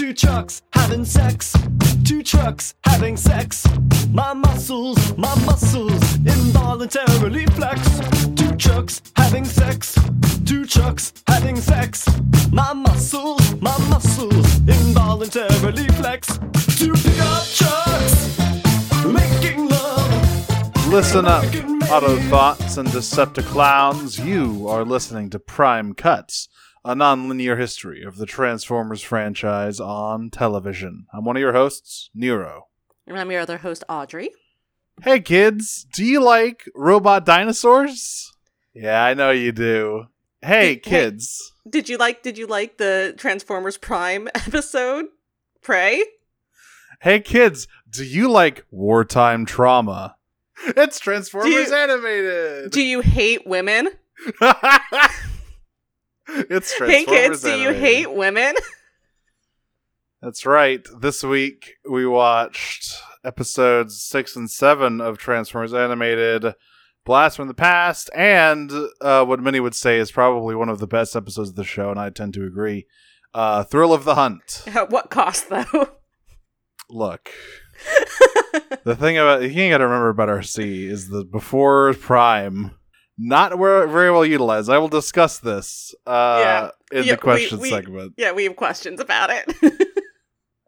Two trucks having sex. Two trucks having sex. My muscles, my muscles involuntarily flex. Two trucks having sex. Two trucks having sex. My muscles, my muscles involuntarily flex. Two pickup trucks making love. Listen up, Auto Thoughts and Decepticlowns. You are listening to Prime Cuts, a non-linear history of the Transformers franchise on television. I'm one of your hosts, Nero. And I'm your other host, Audrey. Hey kids, do you like robot dinosaurs? Yeah, I know you do. Hey Hey. kids. Did you like did you like the Transformers Prime episode? Prey? Hey kids, do you like wartime trauma? It's Transformers Do you- animated. Do you hate women? it's hey Transformers kids, do you animated. hate women? That's right. This week we watched episodes six and seven of Transformers Animated Blast from the Past, and uh, what many would say is probably one of the best episodes of the show, and I tend to agree. Uh, Thrill of the Hunt. At what cost though? Look, the thing about you ain't got to remember about Arcee is that before Prime, not very well utilized. I will discuss this uh, in Yeah, the question we- we- segment. yeah, we have questions about it.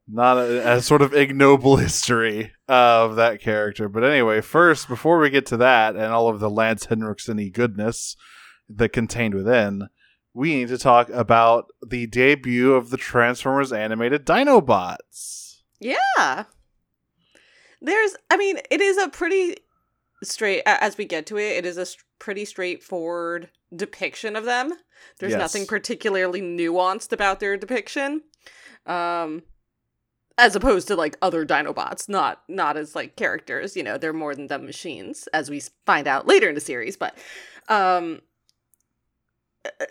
not a, a sort of ignoble history of that character. But anyway, first, before we get to that and all of the Lance Henriksen goodness that contained within, we need to talk about the debut of the Transformers animated Dinobots. yeah. There's I mean, it is a pretty straight as we get to it, it is a pretty straightforward depiction of them. There's Yes. nothing particularly nuanced about their depiction. Um as opposed to like other Dinobots, not not as like characters, you know, they're more than dumb machines as we find out later in the series, but um uh,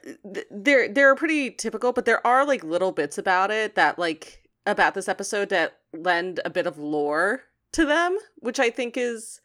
they're they're pretty typical, but there are like little bits about it that like about this episode that lend a bit of lore to them, which I think is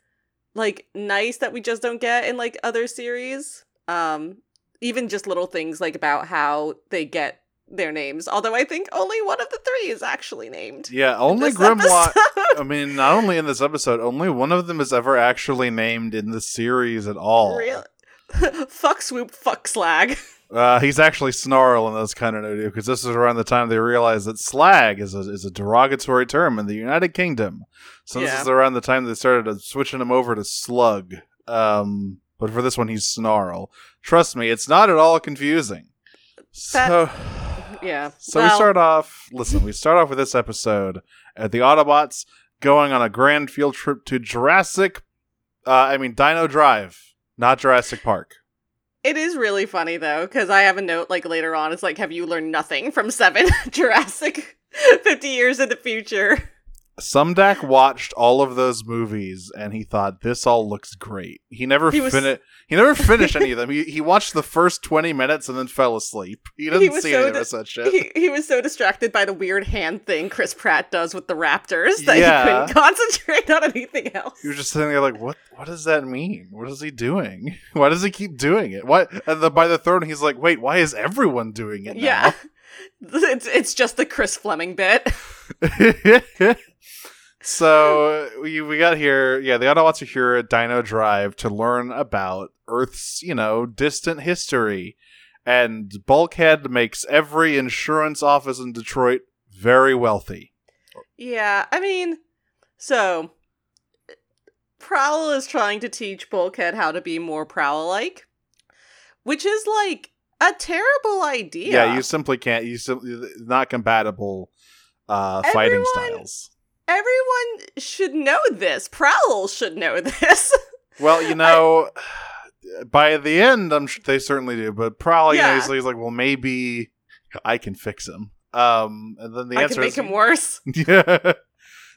like nice that we just don't get in like other series. Um even just little things like about how they get their names. Although I think only one of the three is actually named. Yeah, only Grimlock. I mean, not only in this episode, only one of them is ever actually named in the series at all. Real- fuck swoop, fuck slag. Uh, he's actually Snarl in this kind of new because this is around the time they realized that slag is a, is a derogatory term in the United Kingdom. So this is around the time they started switching him over to Slug. Um, but for this one, he's Snarl. Trust me, it's not at all confusing. So, yeah. so we start off. Listen, we start off with this episode at the Autobots going on a grand field trip to Jurassic. Uh, I mean, Dino Drive, not Jurassic Park. It is really funny though, because I have a note like later on. It's like, have you learned nothing from Seven Jurassic, fifty years in the future? Sumdac watched all of those movies and he thought this all looks great. He never He was- finished. He never finished any of them. He, he watched the first twenty minutes and then fell asleep. He didn't was see so any of dis- that shit. He, he was so distracted by the weird hand thing Chris Pratt does with the raptors that Yeah. he couldn't concentrate on anything else. He was just sitting there like, what? What does that mean? What is he doing? Why does he keep doing it? What? And then by the third, he's like, wait, why is everyone doing it? yeah, it's it's just the Chris Fleming bit. So we we got here. Yeah, the Autobots are here at Dino Drive to learn about Earth's you know distant history, and Bulkhead makes every insurance office in Detroit very wealthy. Yeah, I mean, so Prowl is trying to teach Bulkhead how to be more Prowl-like, which is like a terrible idea. Yeah, you simply can't. You simply not compatible uh, fighting Everyone- styles. Everyone should know this. Prowl should know this. Well, you know, by the end, I'm sure they certainly do. But probably, Yeah. you know, he's, he's like, well, maybe I can fix him. Um, and then the I answer can make is him worse. yeah.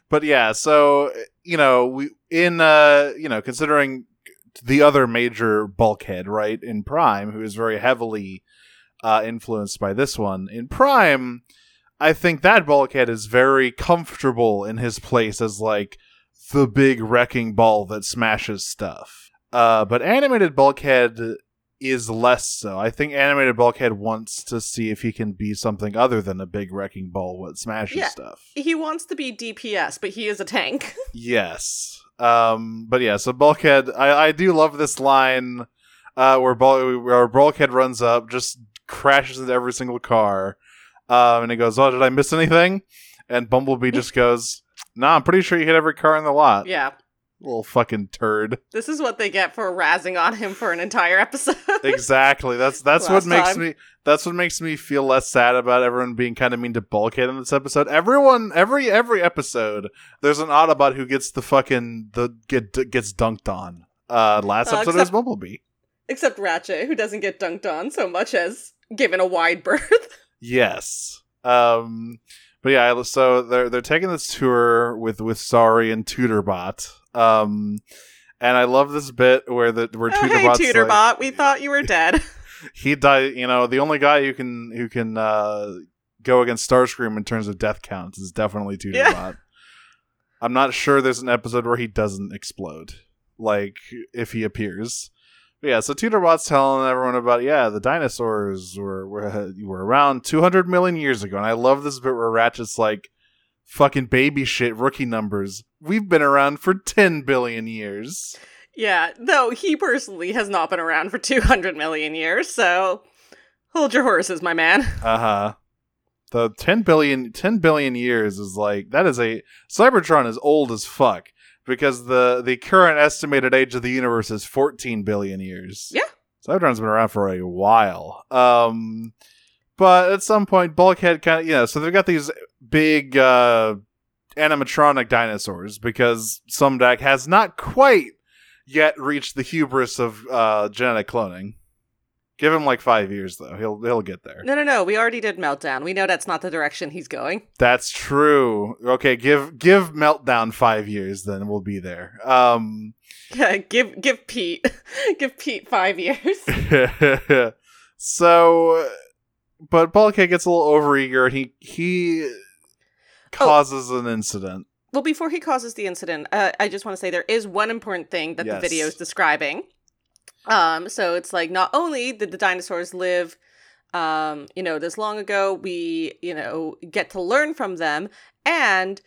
But yeah, so you know, we in uh, you know, considering the other major bulkhead, right, in Prime, who is very heavily uh influenced by this one. In Prime, I think that bulkhead is very comfortable in his place as like the big wrecking ball that smashes stuff. Uh, but animated bulkhead is less so. I think animated Bulkhead wants to see if he can be something other than a big wrecking ball what smashes Yeah. stuff. He wants to be DPS, but he is a tank. Yes. Um, but yeah, so Bulkhead, I, I do love this line uh, where, Bul- where Bulkhead runs up, just crashes into every single car, um, and he goes, "Oh, did I miss anything?" And Bumblebee just goes, "Nah, I'm pretty sure you hit every car in the lot." yeah. Little fucking turd. This is what they get for razzing on him for an entire episode. exactly. That's that's what makes time. me that's what makes me feel less sad about everyone being kind of mean to Bulkhead in this episode. Everyone, every every episode, there's an Autobot who gets the fucking the get gets dunked on. Uh, last Uh, episode was except- Bumblebee. Except Ratchet, who doesn't get dunked on so much as given a wide berth. Yes. Um, but yeah, so they're they're taking this tour with with Sari and Tutorbot. Um, and I love this bit where the where Oh, hey, Tutorbot's like, Tutorbot, we thought you were dead. he died. You know, the only guy who can who can uh, go against Starscream in terms of death counts is definitely Tutorbot. Yeah. I'm not sure there's an episode where he doesn't explode, like if he appears. But yeah, so Tutorbot's telling everyone about yeah, the dinosaurs were were were around 200 million years ago, and I love this bit where Ratchet's like, "Fucking baby shit, rookie numbers. We've been around for 10 billion years." yeah, though he personally has not been around for 200 million years, so hold your horses, my man. Uh huh. The 10 billion 10 billion years is like that is a Cybertron is old as fuck because the the current estimated age of the universe is 14 billion years. Yeah. Cybertron's been around for a while. Um but at some point Bulkhead kind of you know, so they've got these big uh animatronic dinosaurs because Sumdac has not quite yet reached the hubris of uh genetic cloning. Give him like 5 years though. He'll he'll get there. No, no, no, we already did Meltdown. We know that's not the direction he's going. That's true. Okay, give give Meltdown five years, then we'll be there. Um, give give Pete give Pete 5 years. so, but Bulkhead gets a little overeager, and he he causes an incident. Well, before he causes the incident, uh, I just want to say there is one important thing that Yes. the video is describing. Um, so it's like not only did the dinosaurs live, um, you know, this long ago, we, you know, get to learn from them, and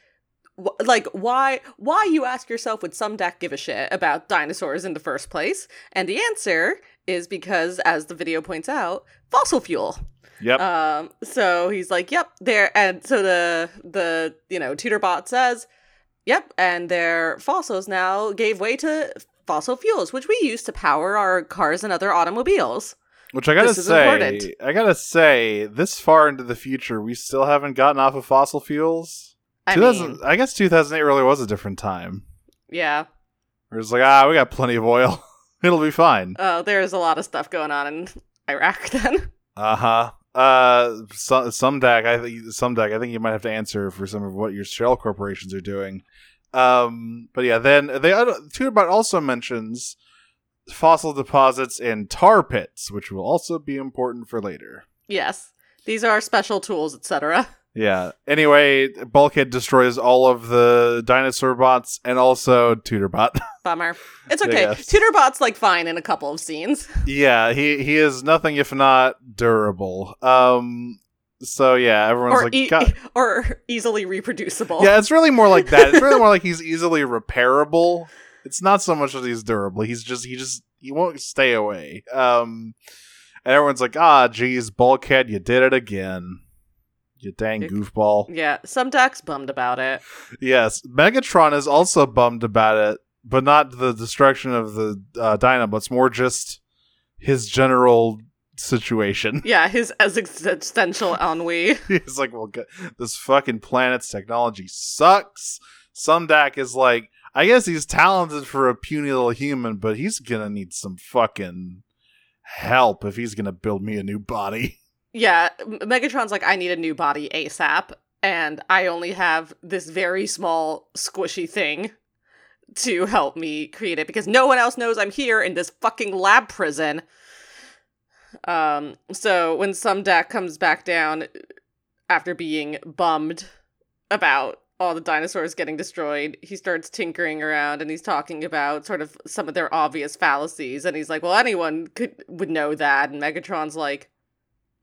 like why why you ask yourself would Sumdac give a shit about dinosaurs in the first place? And the answer is because, as the video points out, fossil fuel. Yep. Um, so he's like, "Yep, there." And so the the you know Tutorbot says, "Yep," and their fossils now gave way to fossil fuels, which we use to power our cars and other automobiles. Which I gotta say, important. I gotta say, this far into the future, we still haven't gotten off of fossil fuels. I 2000, mean, I guess 2008 really was a different time. yeah. We're just like, ah, we got plenty of oil. It'll be fine. Uh, there's a lot of stuff going on in Iraq then. Uh-huh. Uh some Sumdac I think Sumdac I think you might have to answer for some of what your shell corporations are doing. Um but yeah, then they Tutorbot also mentions fossil deposits in tar pits, which will also be important for later. yes, these are special tools, etc. Yeah. Anyway, Bulkhead destroys all of the dinosaur bots and also Tutorbot. Bummer. It's okay. Yes. Tutorbot's like fine in a couple of scenes. yeah, he he is nothing if not durable. Um so yeah, everyone's Or, like e- "God, or easily reproducible. Yeah, it's really more like that. It's really more like he's easily repairable. It's not so much that he's durable. He's just he just he won't stay away. Um and everyone's like, ah, geez, bulkhead, you did it again. You dang goofball. Yeah, Sumdac's bummed about it. Yes. Megatron is also bummed about it, but not the destruction of the uh, Dinobots, more just his general situation. Yeah, his existential ennui. He's like, well, this fucking planet's technology sucks. Sumdac is like, I guess he's talented for a puny little human, but he's gonna need some fucking help if he's gonna build me a new body. Yeah, Megatron's like, I need a new body ASAP, and I only have this very small, squishy thing to help me create it because no one else knows I'm here in this fucking lab prison. Um, so when Sumdac comes back down after being bummed about all the dinosaurs getting destroyed, he starts tinkering around and he's talking about sort of some of their obvious fallacies. And he's like, "Well, anyone could would know that." And Megatron's like,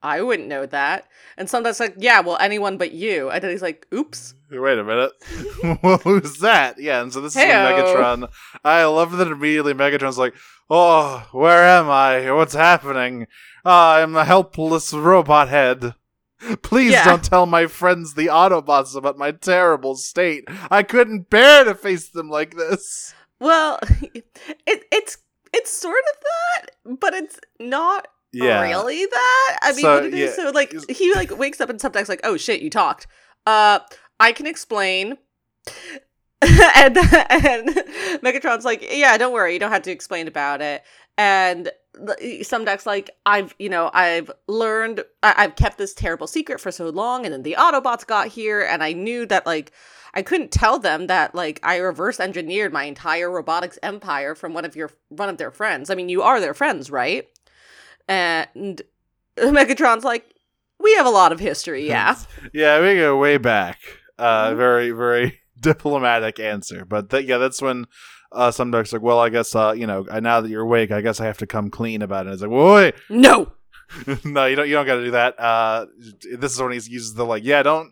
"I wouldn't know that." And sometimes like, "Yeah, well, anyone but you." And then he's like, "Oops." Wait a minute. Who's that? Yeah, and so this is Heyo. Megatron. I love that immediately Megatron's like, Oh, where am I? What's happening? Ah, I'm a helpless robot head. Please Yeah. don't tell my friends the Autobots about my terrible state. I couldn't bear to face them like this. Well, it it's it's sort of that, but it's not Yeah. really that. I mean, So, what it is yeah, so like he like wakes up and subtext like, "Oh shit, you talked." Uh, I can explain. and and Megatron's like, "Yeah, don't worry, you don't have to explain about it." And Sumdac's like, "I've you know I've learned I- I've kept this terrible secret for so long, and then the Autobots got here, and I knew that like." I couldn't tell them that like I reverse engineered my entire robotics empire from one of your one of their friends. I mean, you are their friends, right? And Megatron's like, we have a lot of history, yeah. Yeah, we go way back. Uh, Mhm. very, very diplomatic answer. But th- yeah, that's when uh, Sumdac's like, well, I guess uh, you know, now that you're awake, I guess I have to come clean about it. It's like, well, wait, No. no, you don't. You don't got to do that. Uh, this is when he uses the like, yeah, don't.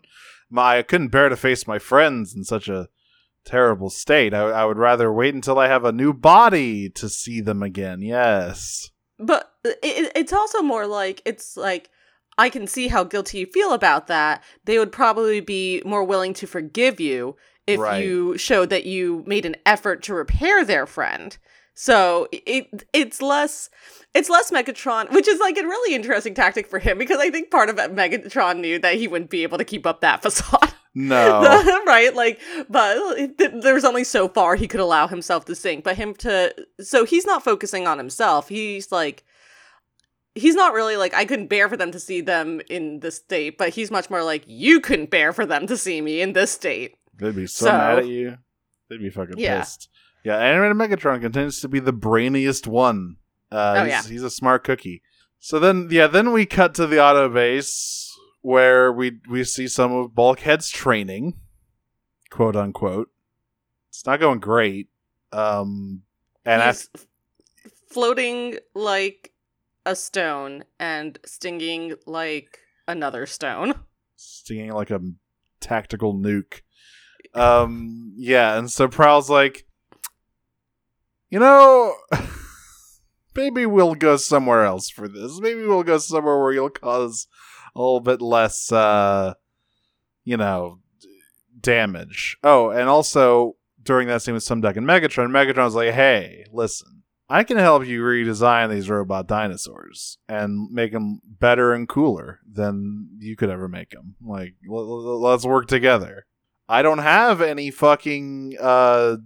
My, I couldn't bear to face my friends in such a terrible state. I, I would rather wait until I have a new body to see them again. Yes. But it, it- it's also more like it's like I can see how guilty you feel about that. They would probably be more willing to forgive you if Right. you showed that you made an effort to repair their friend. So it it's less it's less Megatron, which is like a really interesting tactic for him because I think part of it Megatron knew that he wouldn't be able to keep up that facade. No. right like but th- there's only so far he could allow himself to sink but him to so he's not focusing on himself he's like he's not really like i couldn't bear for them to see them in this state but he's much more like you couldn't bear for them to see me in this state They'd be so, So- mad at you. They'd be fucking Yeah. pissed. Yeah, animated Megatron continues to be the brainiest one. Uh, Oh, he's, yeah. he's a smart cookie. So then, yeah, then we cut to the auto base where we we see some of Bulkhead's training, quote unquote. It's not going great. Um, and he's f- floating like a stone and stinging like another stone stinging like a tactical nuke. Um, yeah, and so Prowl's like, you know, maybe we'll go somewhere else for this. Maybe we'll go somewhere where you'll cause little bit less, uh, you know, damage. Oh, and also during that scene with Sumdac and Megatron, Megatron's like, hey, listen. I can help you redesign these robot dinosaurs and make them better and cooler than you could ever make them. Like, l- l- let's work together. I don't have any fucking, uh,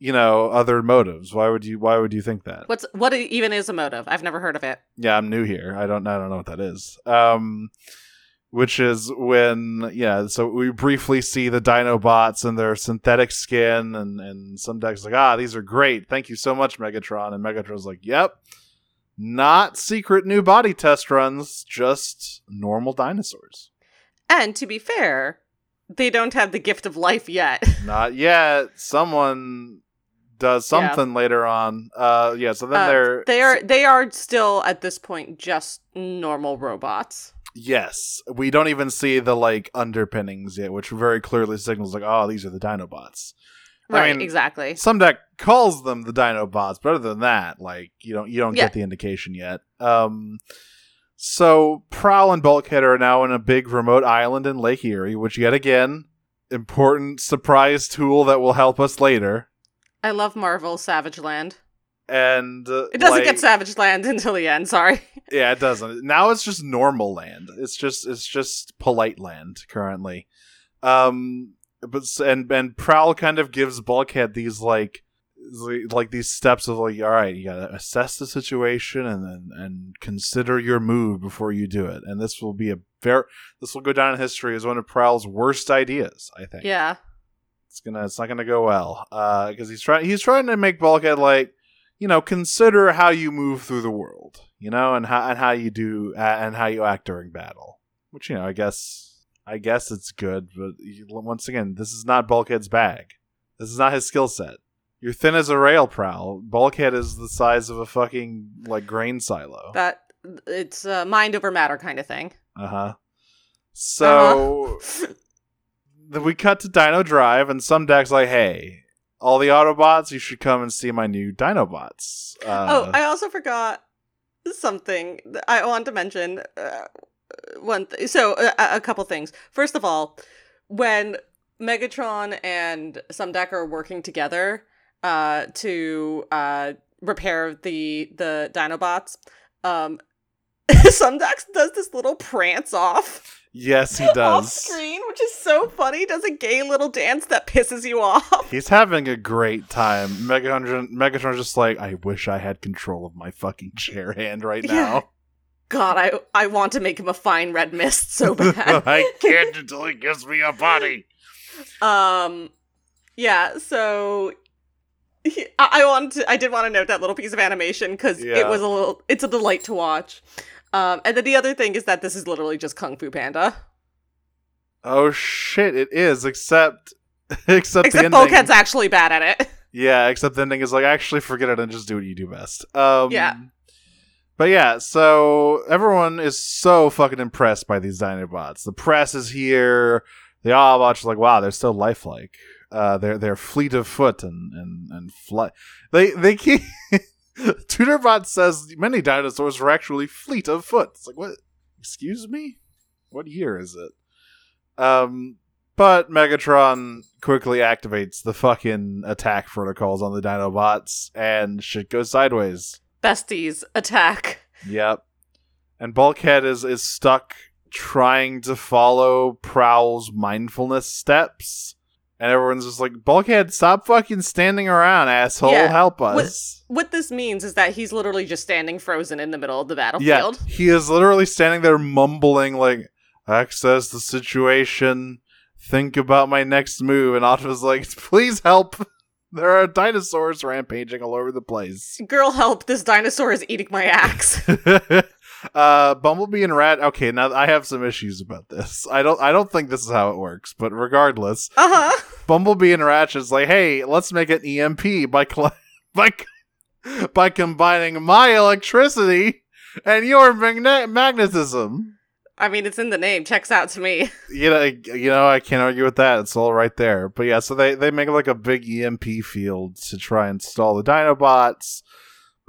you know, other motives. Why would you? Why would you think that? what's what even is a motive i've never heard of it Yeah, I'm new here. I don't. I don't know what that is. Um, which is when yeah. So we briefly see the Dinobots and their synthetic skin, and and Sumdac's like, ah, these are great. Thank you so much, Megatron. And Megatron's like, yep, not secret new body test runs, just normal dinosaurs. and to be fair they don't have the gift of life yet Not yet. Someone does Yeah. something later on. Uh, yeah. So then Uh, they're they are they are still at this point just normal robots Yes, we don't even see the like underpinnings yet, which very clearly signals like, oh, these are the Dinobots. I right mean, exactly Sumdac calls them the Dinobots, but other than that, like you don't you don't Yeah. get the indication yet. Um, so Prowl and Bulkhead are now in a big remote island in Lake Erie, which yet again important surprise tool that will help us later. I love marvel savage land And uh, it doesn't like- get savage land until the end sorry Yeah, it doesn't. Now it's just normal land. It's just it's just polite land currently. Um but and and Prowl kind of gives Bulkhead these like like these steps of like all right, you got to assess the situation and then and consider your move before you do it. And this will be a very this will go down in history as one of Prowl's worst ideas, I think yeah it's gonna it's not gonna go well uh because he's trying he's trying to make bulkhead like you know consider how you move through the world you know and how and how you do uh, and how you act during battle which you know i guess I guess it's good, but once again, this is not Bulkhead's bag. This is not his skill set. You're thin as a rail prowl. Bulkhead is the size of a fucking like grain silo. That it's a mind over matter kind of thing. Uh huh. So then we cut to Dino Drive, and Sumdac's like, "Hey, all the Autobots, you should come and see my new Dinobots." Uh, oh, I also forgot something I want to mention. Uh, one, th- so uh, a couple things. First of all, when Megatron and Sumdac are working together uh, to uh, repair the the Dinobots, um, Sumdac does this little prance off. Yes, he does. off screen, which is so funny. Does a gay little dance that pisses you off. He's having a great time. Megatron, Megatron's just like, I wish I had control of my fucking chair hand right Yeah. now. God, I I want to make him a fine red mist so bad. I can't until he gives me a body. um, yeah. So he, I, I wanted to. I did want to note that little piece of animation because Yeah. it was a little. It's a delight to watch. Um, and then the other thing is that this is literally just Kung Fu Panda, Oh shit, it is. Except, except, the except ending. Bulkhead's actually bad at it. Yeah, except the ending is like, actually, forget it and just do what you do best. Um, Yeah. But yeah, so everyone is so fucking impressed by these Dinobots. The press is here. The Autobots are like, wow, they're so lifelike. Uh, they're they're fleet of foot and and and fly. They they keep. Tutorbot says many dinosaurs were actually fleet of foot. It's like what? Excuse me. What year is it? Um, but Megatron quickly activates the fucking attack protocols on the Dinobots, and shit goes sideways. Besties attack. Yep. And Bulkhead is is stuck trying to follow Prowl's mindfulness steps. And everyone's just like, Bulkhead, stop fucking standing around, asshole. Yeah. Help us. What this means is that he's literally just standing frozen in the middle of the Yeah, battlefield. he is literally standing there mumbling like, access the situation, think about my next move. And Otto's like, please help. There are dinosaurs rampaging all over the place. Girl, help! This dinosaur is eating my axe. uh Bumblebee and Rat okay now I have some issues about this. I don't I don't think this is how it works, but regardless, Uh huh. Bumblebee and Ratchet's like, "Hey, let's make an EMP by cl- by by combining my electricity and your magne- magnetism." I mean, it's in the name. Checks out to me. You know, you know, I can't argue with that. It's all right there. But yeah, so they they make like a big EMP field to try and stall the Dinobots,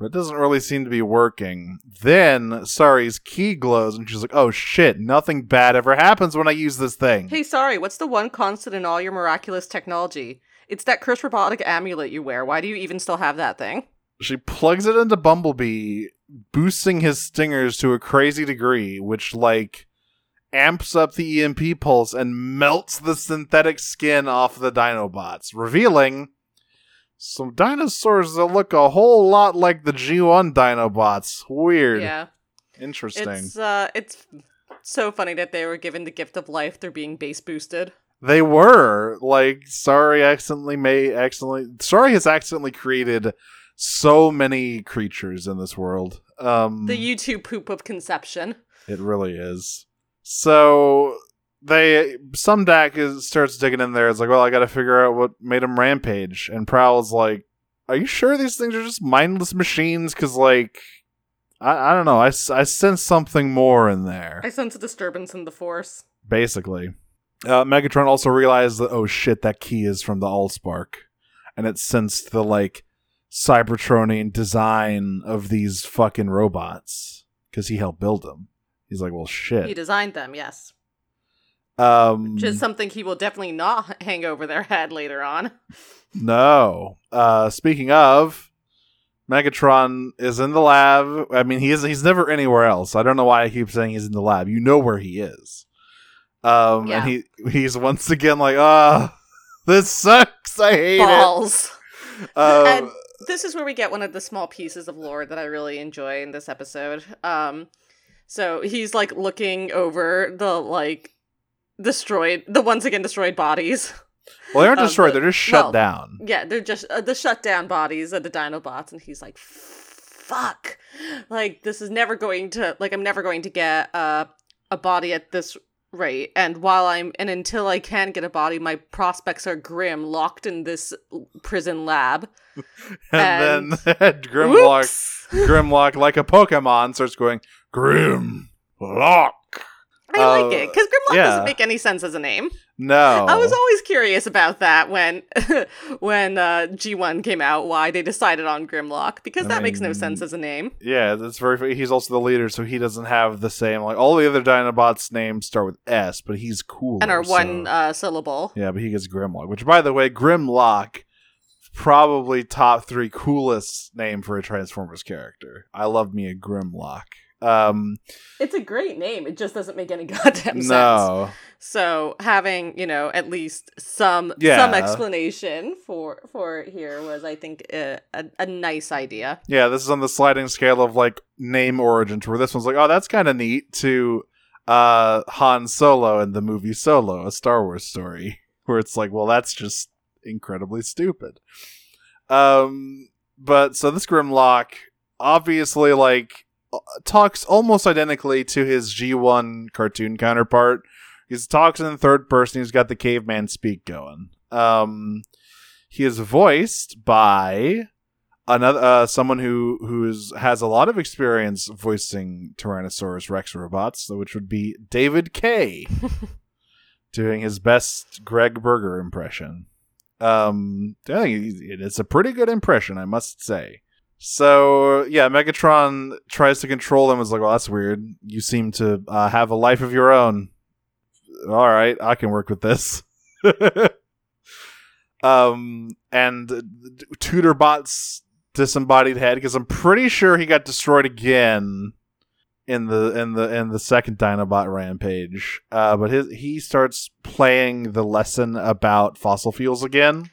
but it doesn't really seem to be working. Then Sari's key glows, and she's like, "Oh shit! Nothing bad ever happens when I use this thing." Hey, Sari, what's the one constant in all your miraculous technology? It's that cursed robotic amulet you wear. Why do you even still have that thing? She plugs it into Bumblebee, boosting his stingers to a crazy degree, which like amps up the EMP pulse and melts the synthetic skin off the Dinobots, revealing some dinosaurs that look a whole lot like the G1 Dinobots. Weird. Yeah. Interesting. It's uh it's so funny that they were given the gift of life through being base boosted. They were like Sari accidentally made accidentally Sari has accidentally created so many creatures in this world. Um The YouTube poop of conception. It really is. So they Sumdac is starts digging in there. It's like, well, I got to figure out what made him rampage. And Prowl's like, are you sure these things are just mindless machines? Because like, I, I don't know. I, I sense something more in there. I sense a disturbance in the force. Basically, uh, Megatron also realized that oh shit, that key is from the Allspark, and it sensed the like Cybertronian design of these fucking robots because he helped build them. He's like, well, shit. He designed them, yes. Um, Which is something he will definitely not hang over their head later on. no. Uh, speaking of, Megatron is in the lab. I mean, he is. He's never anywhere else. I don't know why I keep saying he's in the lab. You know where he is. Um, Yeah. and he he's once again like, ah, this sucks. I hate Balls. it. Um, and this is where we get one of the small pieces of lore that I really enjoy in this episode. Um, so he's like looking over the like destroyed, the once again destroyed bodies. well, they aren't um, destroyed. the- They're just shut well, down. Yeah, they're just uh, the shut down bodies of the Dinobots, and he's like, "Fuck! Like this is never going to like I'm never going to get uh, a body at this rate. And while I'm and until I can get a body, my prospects are grim, locked in this prison lab. And, then Grimlock, Grimlock, like a Pokemon, starts going Grimlock. I Uh, like it because Grimlock yeah. doesn't make any sense as a name. No, I was always curious about that when when uh, G1 came out, why they decided on Grimlock because I that makes no sense as a name. Yeah, that's very. He's also the leader, so he doesn't have the same. Like all the other Dinobots' names start with S, but he's cool. And are one uh, syllable. yeah, but he gets Grimlock. Which, by the way, Grimlock, probably top three coolest name for a Transformers character. I love me a Grimlock. Um, It's a great name. It just doesn't make any goddamn sense. no, So having you know at least some Yeah. some explanation for for here was I think a, a, a nice idea. yeah, this is on the sliding scale of like name origins, where this one's like, oh, that's kind of neat. To uh, Han Solo in the movie Solo, a Star Wars story, where it's like, well, that's just incredibly stupid. Um, but so this Grimlock obviously like talks almost identically to his G1 cartoon counterpart. He talks in the third person. He's got the caveman speak going. Um, he is voiced by another uh, someone who who's has a lot of experience voicing Tyrannosaurus Rex robots, which would be David Kaye. doing his best Gregg Berger impression. Um, I think it's a pretty good impression, I must say. So yeah, Megatron tries to control them. Is like, well, that's weird. You seem to uh, have a life of your own. All right, I can work with this. um, and Tutorbot's disembodied head, because I'm pretty sure he got destroyed again in the in the in the second Dinobot rampage. Uh, but his he starts playing the lesson about fossil fuels again.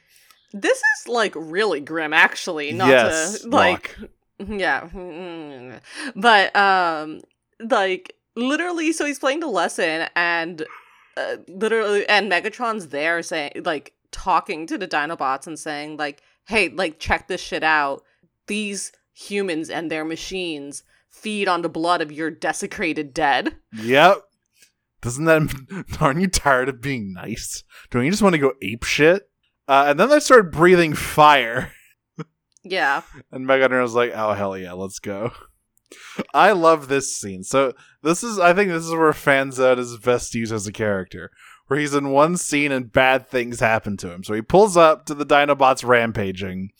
This is like really grim, actually. Not yes, to like. Yeah. But um like literally so he's playing the lesson and uh, literally and Megatron's there saying like talking to the Dinobots and saying like hey like check this shit out. These humans and their machines feed on the blood of your desecrated dead. Yep. Doesn't that aren't you tired of being nice? Don't you just want to go ape shit? Uh, and then they start breathing fire. Yeah. And Megatron was like, "Oh hell yeah, let's go." I love this scene. So this is, I think, this is where Fanzone is best used as a character, where he's in one scene and bad things happen to him. So he pulls up to the Dinobots rampaging,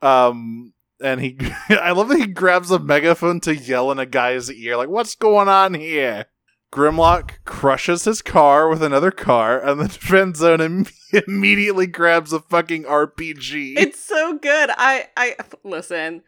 um, and he, I love that he grabs a megaphone to yell in a guy's ear, like, "What's going on here?" Grimlock crushes his car with another car, and then Fanzone Im- immediately grabs a fucking RPG. It's so good. I I listen.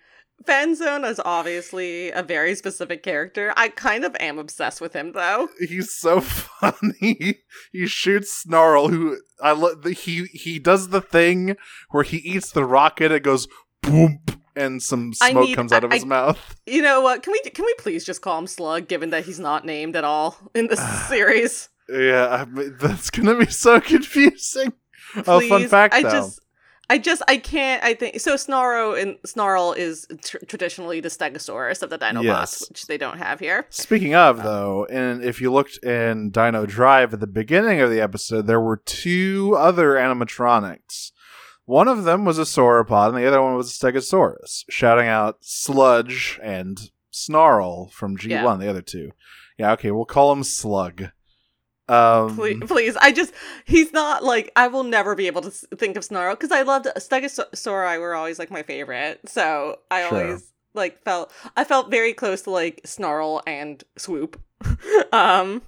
Fanzone is obviously a very specific character. I kind of am obsessed with him though. he's so funny. he shoots Snarl, who I love. He he does the thing where he eats the rocket. It goes boom, and some smoke need- comes out of I- his mouth. You know what? Can we can we please just call him Slug, given that he's not named at all in this series? Yeah, I mean, that's gonna be so confusing. Oh, fun Please. fact I though. just, I just, I can't. I think so. Snarl and Snarl is tr- traditionally the Stegosaurus of the Dinobots, Yes. which they don't have here. Speaking of um, though, and if you looked in Dino Drive at the beginning of the episode, there were two other animatronics. One of them was a sauropod, and the other one was a Stegosaurus, shouting out "Sludge" and "Snarl" from G1. Yeah. The other two, yeah, okay, we'll call him Slug. Um, Please, please, I just, he's not like, I will never be able to think of Snarl because I loved Stegosauri were always like my favorite. So I Sure. always like felt, I felt very close to like Snarl and Swoop. um,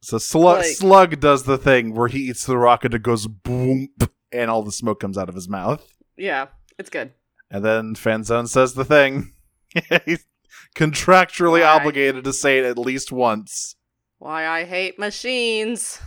so Slug, like- Slug does the thing where he eats the rocket, it goes boom, and all the smoke comes out of his mouth. yeah, it's good. And then Fanzone says the thing. He's contractually Why? obligated to say it at least once. Why I hate machines.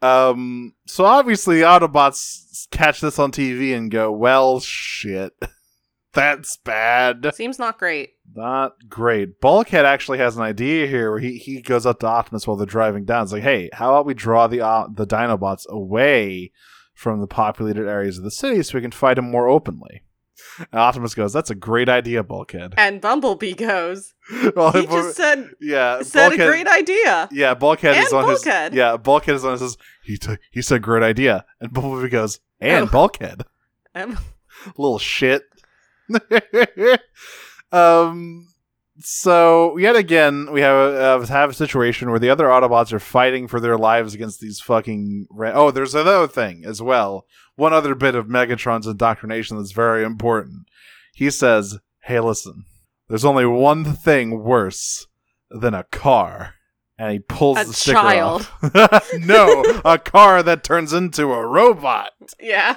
Um, so obviously the Autobots catch this on TV and go, well, shit. That's bad. Seems not great. Not great. Bulkhead actually has an idea here where he, he goes up to Optimus while they're driving down. It's like, hey, how about we draw the uh, the Dinobots away from the populated areas of the city so we can fight them more openly? And Optimus goes, "That's a great idea, Bulkhead." And Bumblebee goes, well, he just said yeah, said Bulkhead, a great idea. Yeah, Bulkhead is on Bulkhead. his. Yeah, Bulkhead is on his. He t- he said great idea, and Bumblebee goes, "And Oh. Bulkhead, Um, little shit." um. So yet again, we have a, uh, have a situation where the other Autobots are fighting for their lives against these fucking. Ra- oh, there's another thing as well. One other bit of Megatron's indoctrination that's very important. He says, "Hey, listen, there's only one thing worse than a car." And he pulls A the sticker child. off. no, a car that turns into a robot. yeah.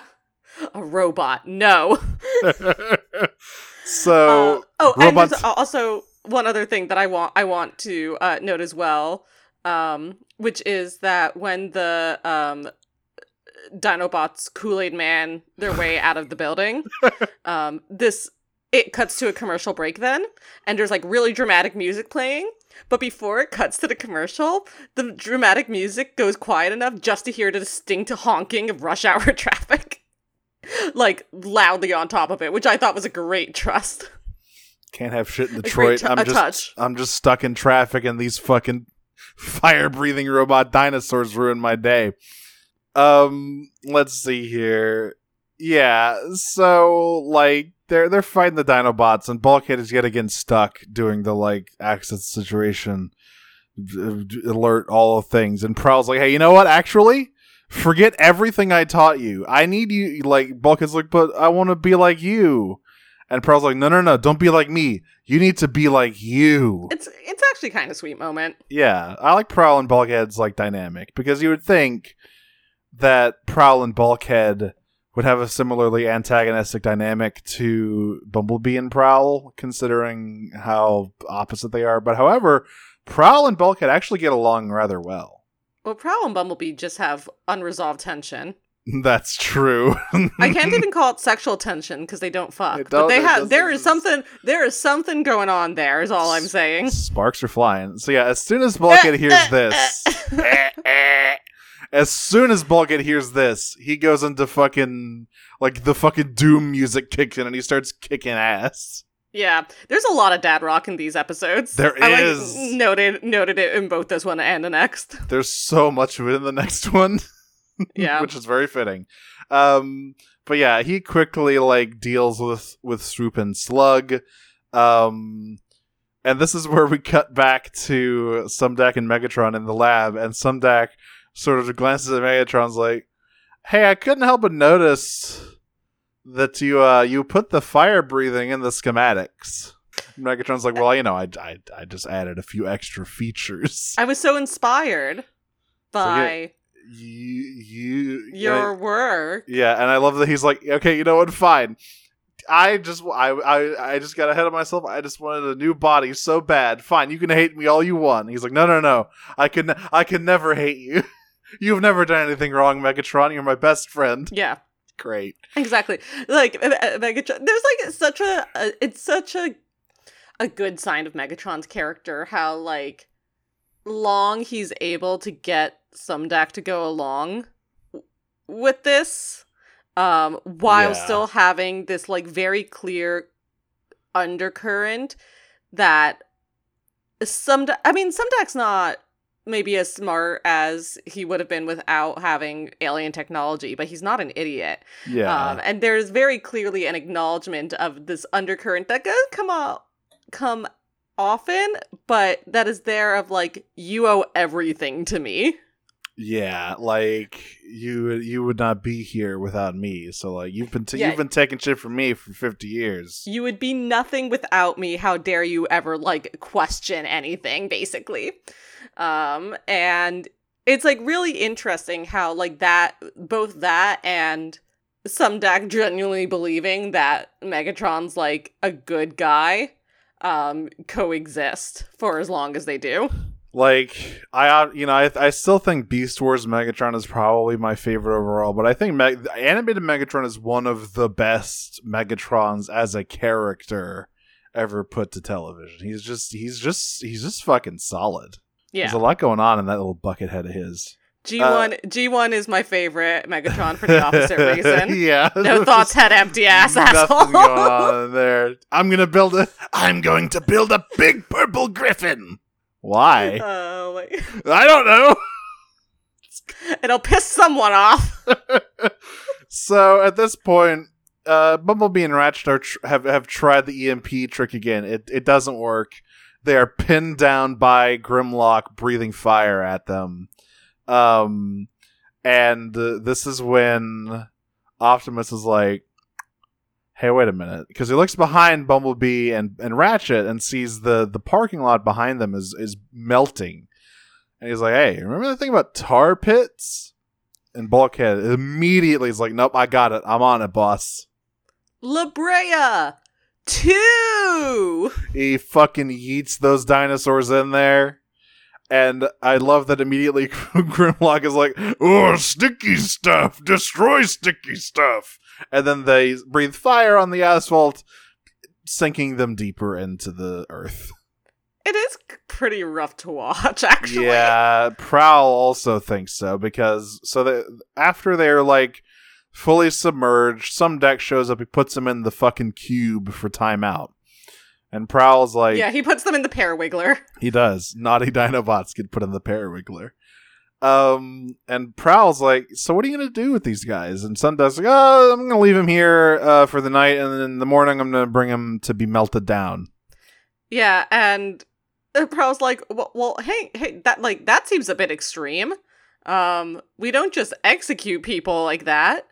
A robot. No. so Uh, oh, and robots- there's also one other thing that I want I want to uh, note as well, um, which is that when the um, Dinobots Kool Aid Man their way out of the building, um, this it cuts to a commercial break then, and there's like really dramatic music playing. But before it cuts to the commercial, the dramatic music goes quiet enough just to hear the distinct honking of rush hour traffic. like loudly on top of it, which I thought was a great trust. can't have shit in Detroit. t- I'm just touch. I'm just stuck in traffic and these fucking fire breathing robot dinosaurs ruin my day. Um let's see here. Yeah, so like they're they're fighting the Dinobots and Bulkhead is yet again stuck doing the like access situation alert all of things and Prowl's like, "Hey, you know what? Actually, forget everything I taught you. I need you like Bulkhead's like, "But I want to be like you." And Prowl's like, "No, no, no, don't be like me. You need to be like you." It's it's actually kind of sweet moment. Yeah, I like Prowl and Bulkhead's like dynamic because you would think that Prowl and Bulkhead would have a similarly antagonistic dynamic to Bumblebee and Prowl, considering how opposite they are. But however, Prowl and Bulkhead actually get along rather well. Well, Prowl and Bumblebee just have unresolved tension. That's true. I can't even call it sexual tension because they don't fuck. It but don't- they have. There is something. There is something going on. There is all I'm saying. Sparks are flying. So yeah, as soon as Bulkhead eh, hears eh, this, eh. as soon as Bulkhead hears this, he goes into fucking like the fucking doom music kicks in and he starts kicking ass. Yeah, there's a lot of dad rock in these episodes. There I, like, noted noted it in both this one and the next. There's so much of it in the next one. Yeah. which is very fitting. Um, but yeah, he quickly like deals with with Swoop and Slug. Um, and this is where we cut back to Sumdac and Megatron in the lab, and Sumdac sort of glances at Megatron's like, "Hey, I couldn't help but notice that you uh you put the fire breathing in the schematics." Megatron's like, "Well, you know, I I, I just added a few extra features." I was so inspired by you you your work. Yeah, and I love that he's like, okay, you know what? Fine. I just I, I I just got ahead of myself. I just wanted a new body so bad. Fine, you can hate me all you want. He's like, no, no, no. I can I can never hate you. You've never done anything wrong, Megatron. You're my best friend. Yeah, Great. exactly. Like uh, Megatron, there's like such a, a it's such a a good sign of Megatron's character how like long he's able to get some Sumdac to go along with this um while Yeah. still having this like very clear undercurrent that some I mean some Sumdac's not maybe as smart as he would have been without having alien technology, but he's not an idiot. Yeah. Um, and there's very clearly an acknowledgement of this undercurrent that does come out come often, but that is there of like you owe everything to me. yeah, like you you would not be here without me. So like you've been t- Yeah. you've been taking shit from me for 50 years. You would be nothing without me. How dare you ever like question anything, basically. Um, and it's like really interesting how like that both that and Sumdac genuinely believing that Megatron's like a good guy um coexist for as long as they do. Like I, uh, you know, I, I still think Beast Wars Megatron is probably my favorite overall, but I think Meg- animated Megatron is one of the best Megatrons as a character ever put to television. He's just, he's just, he's just fucking solid. Yeah. There's a lot going on in that little bucket head of his. G1 G1 is my favorite Megatron for the opposite reason. yeah. No thoughts, head empty ass Nothing asshole. going on there. I'm gonna build a. I'm going to build a big purple griffin. Why? Oh, like, I don't know. it'll piss someone off. so at this point, uh, Bumblebee and Ratchet are tr- have have tried the EMP trick again. It it doesn't work. They are pinned down by Grimlock, breathing fire at them. Um, and uh, this is when Optimus is like, "Hey, wait a minute," because he looks behind Bumblebee and, and Ratchet and sees the the parking lot behind them is is melting, and he's like, "Hey, remember the thing about tar pits?" And Bulkhead immediately is like, "Nope, I got it. I'm on it, boss." La Brea two. He fucking yeets those dinosaurs in there. And I love that immediately Grimlock is like, oh, sticky stuff, destroy sticky stuff. And then they breathe fire on the asphalt, sinking them deeper into the earth. It is pretty rough to watch, actually. Yeah, Prowl also thinks so because so that after they're like fully submerged, Sumdac shows up, he puts them in the fucking cube for timeout. And Prowl's like, yeah, he puts them in the Parawiggler. He does. Naughty Dinobots get put in the Parawiggler. Um, and Prowl's like, so what are you gonna do with these guys? And Sumdac's like, oh, I'm gonna leave him here uh, for the night, and then in the morning I'm gonna bring him to be melted down. Yeah, and uh, Prowl's like, well, well, hey, hey, that like that seems a bit extreme. Um, we don't just execute people like that.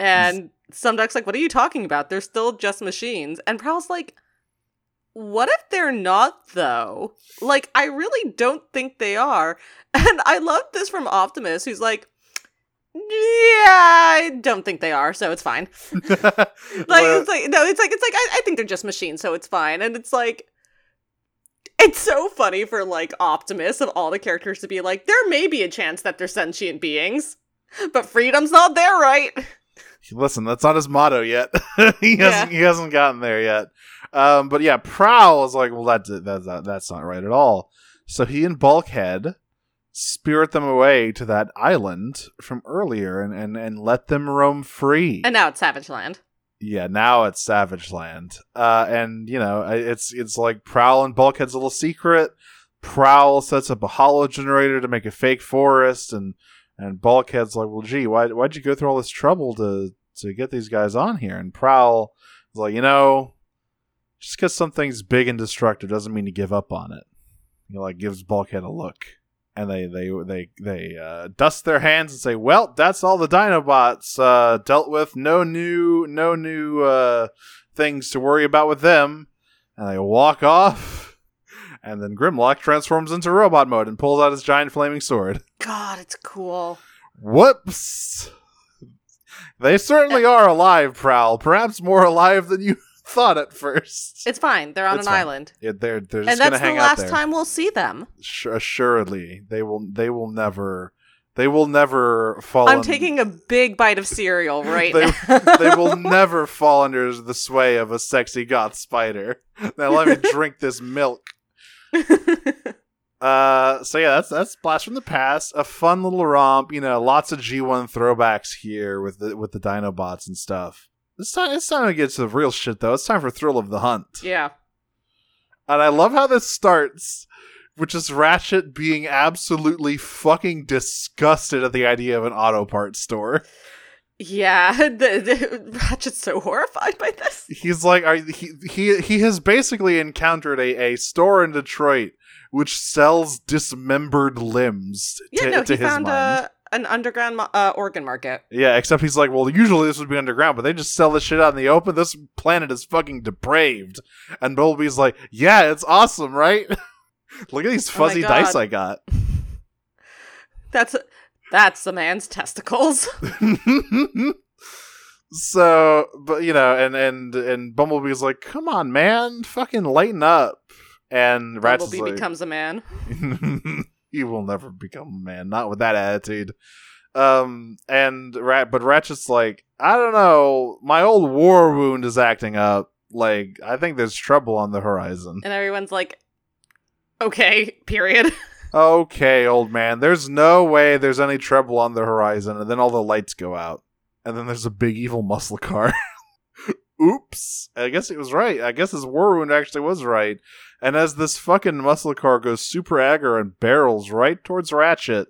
And Sumdac's like, what are you talking about? They're still just machines. And Prowl's like, what if they're not though? Like, I really don't think they are. And I love this from Optimus, who's like, yeah, I don't think they are, so it's fine. Like Well, it's like no, it's like it's like I, I think they're just machines, so it's fine. And it's like it's so funny for like Optimus of all the characters to be like, there may be a chance that they're sentient beings, but freedom's not there, right? listen, that's not his motto yet. he Yeah. hasn't he hasn't gotten there yet. Um, but yeah, Prowl is like, well, that, that, that that's not right at all. So he and Bulkhead spirit them away to that island from earlier and, and, and let them roam free. And now it's Savage Land. yeah, now it's Savage Land. Uh, and you know, it's it's like Prowl and Bulkhead's little secret. Prowl sets up a hollow generator to make a fake forest, and and Bulkhead's like, well, gee, why why'd you go through all this trouble to to get these guys on here? And Prowl is like, you know, just because something's big and destructive doesn't mean you give up on it. He like gives Bulkhead a look. And they they they they uh, dust their hands and say, "Well, that's all the Dinobots uh, dealt with. No new no new uh, things to worry about with them." And they walk off. And then Grimlock transforms into robot mode and pulls out his giant flaming sword. God, it's cool. Whoops! They certainly are alive, Prowl. Perhaps more alive than you thought at first. It's fine. They're on It's an fine. island. Yeah, they're they're just And gonna that's the hang out last there. time we'll see them. Sure- assuredly, they will. They will never. They will never fall. I'm un- taking a big bite of cereal right They- now. they will never fall under the sway of a sexy goth spider. Now let me drink this milk. Uh, so yeah, that's that's Blast from the Past, a fun little romp. You know, lots of G1 throwbacks here with the with the Dinobots and stuff. It's time. It's time to get to the real shit, though. It's time for Thrill of the Hunt. yeah. And I love how this starts, which is Ratchet being absolutely fucking disgusted at the idea of an auto parts store. Yeah. The, the, Ratchet's so horrified by this. He's like, are, he he he has basically encountered a, a store in Detroit which sells dismembered limbs. Yeah, to, no, to he his found mind. a, an underground uh, organ market. Yeah, except he's like, well, usually this would be underground, but they just sell this shit out in the open. This planet is fucking depraved. And Bumblebee's like, yeah, it's awesome, right? Look at these Oh fuzzy dice I got. That's that's the man's testicles. so, but you know, and and and Bumblebee's like, come on, man, fucking lighten up. And Ratchet's Bumblebee like, becomes a man. he will never become a man, not with that attitude. Um, and Rat, but Ratchet's like, I don't know, my old war wound is acting up. Like, I think there's trouble on the horizon. And everyone's like, okay, period. okay, old man, there's no way there's any trouble on the horizon. And then all the lights go out. And then there's a big evil muscle car. Oops. I guess he was right. I guess his war wound actually was right. And as this fucking muscle car goes super aggro and barrels right towards Ratchet,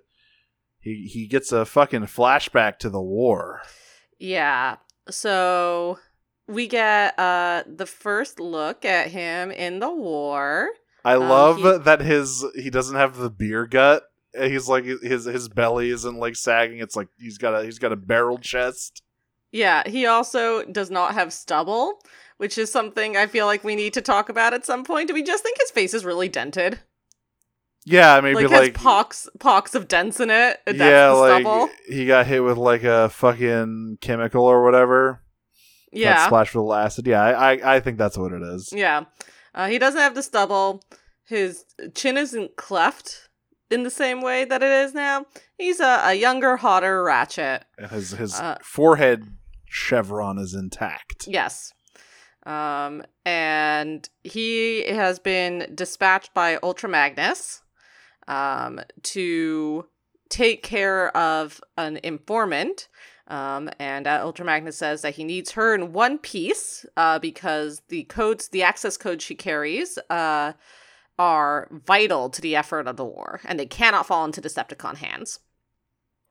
he, he gets a fucking flashback to the war. Yeah. So we get uh the first look at him in the war. I Um, love he- that his he doesn't have the beer gut. He's like his his belly isn't like sagging. It's like he's got a he's got a barrel chest. Yeah, he also does not have stubble, which is something I feel like we need to talk about at some point. Do we just think his face is really dented? Yeah, maybe like, like, pox pox of dents in it. That's yeah, the like stubble. he got hit with like a fucking chemical or whatever. Got Yeah. splashed with acid. Yeah, I, I I think that's what it is. Yeah. Uh, he doesn't have the stubble. His chin isn't cleft in the same way that it is now. He's a, a younger, hotter Ratchet. And his his Uh, forehead chevron is intact. Yes. Um, and he has been dispatched by Ultra Magnus um, to take care of an informant. Um, and uh, Ultra Magnus says that he needs her in one piece uh, because the codes, the access codes she carries, uh, are vital to the effort of the war, and they cannot fall into Decepticon hands.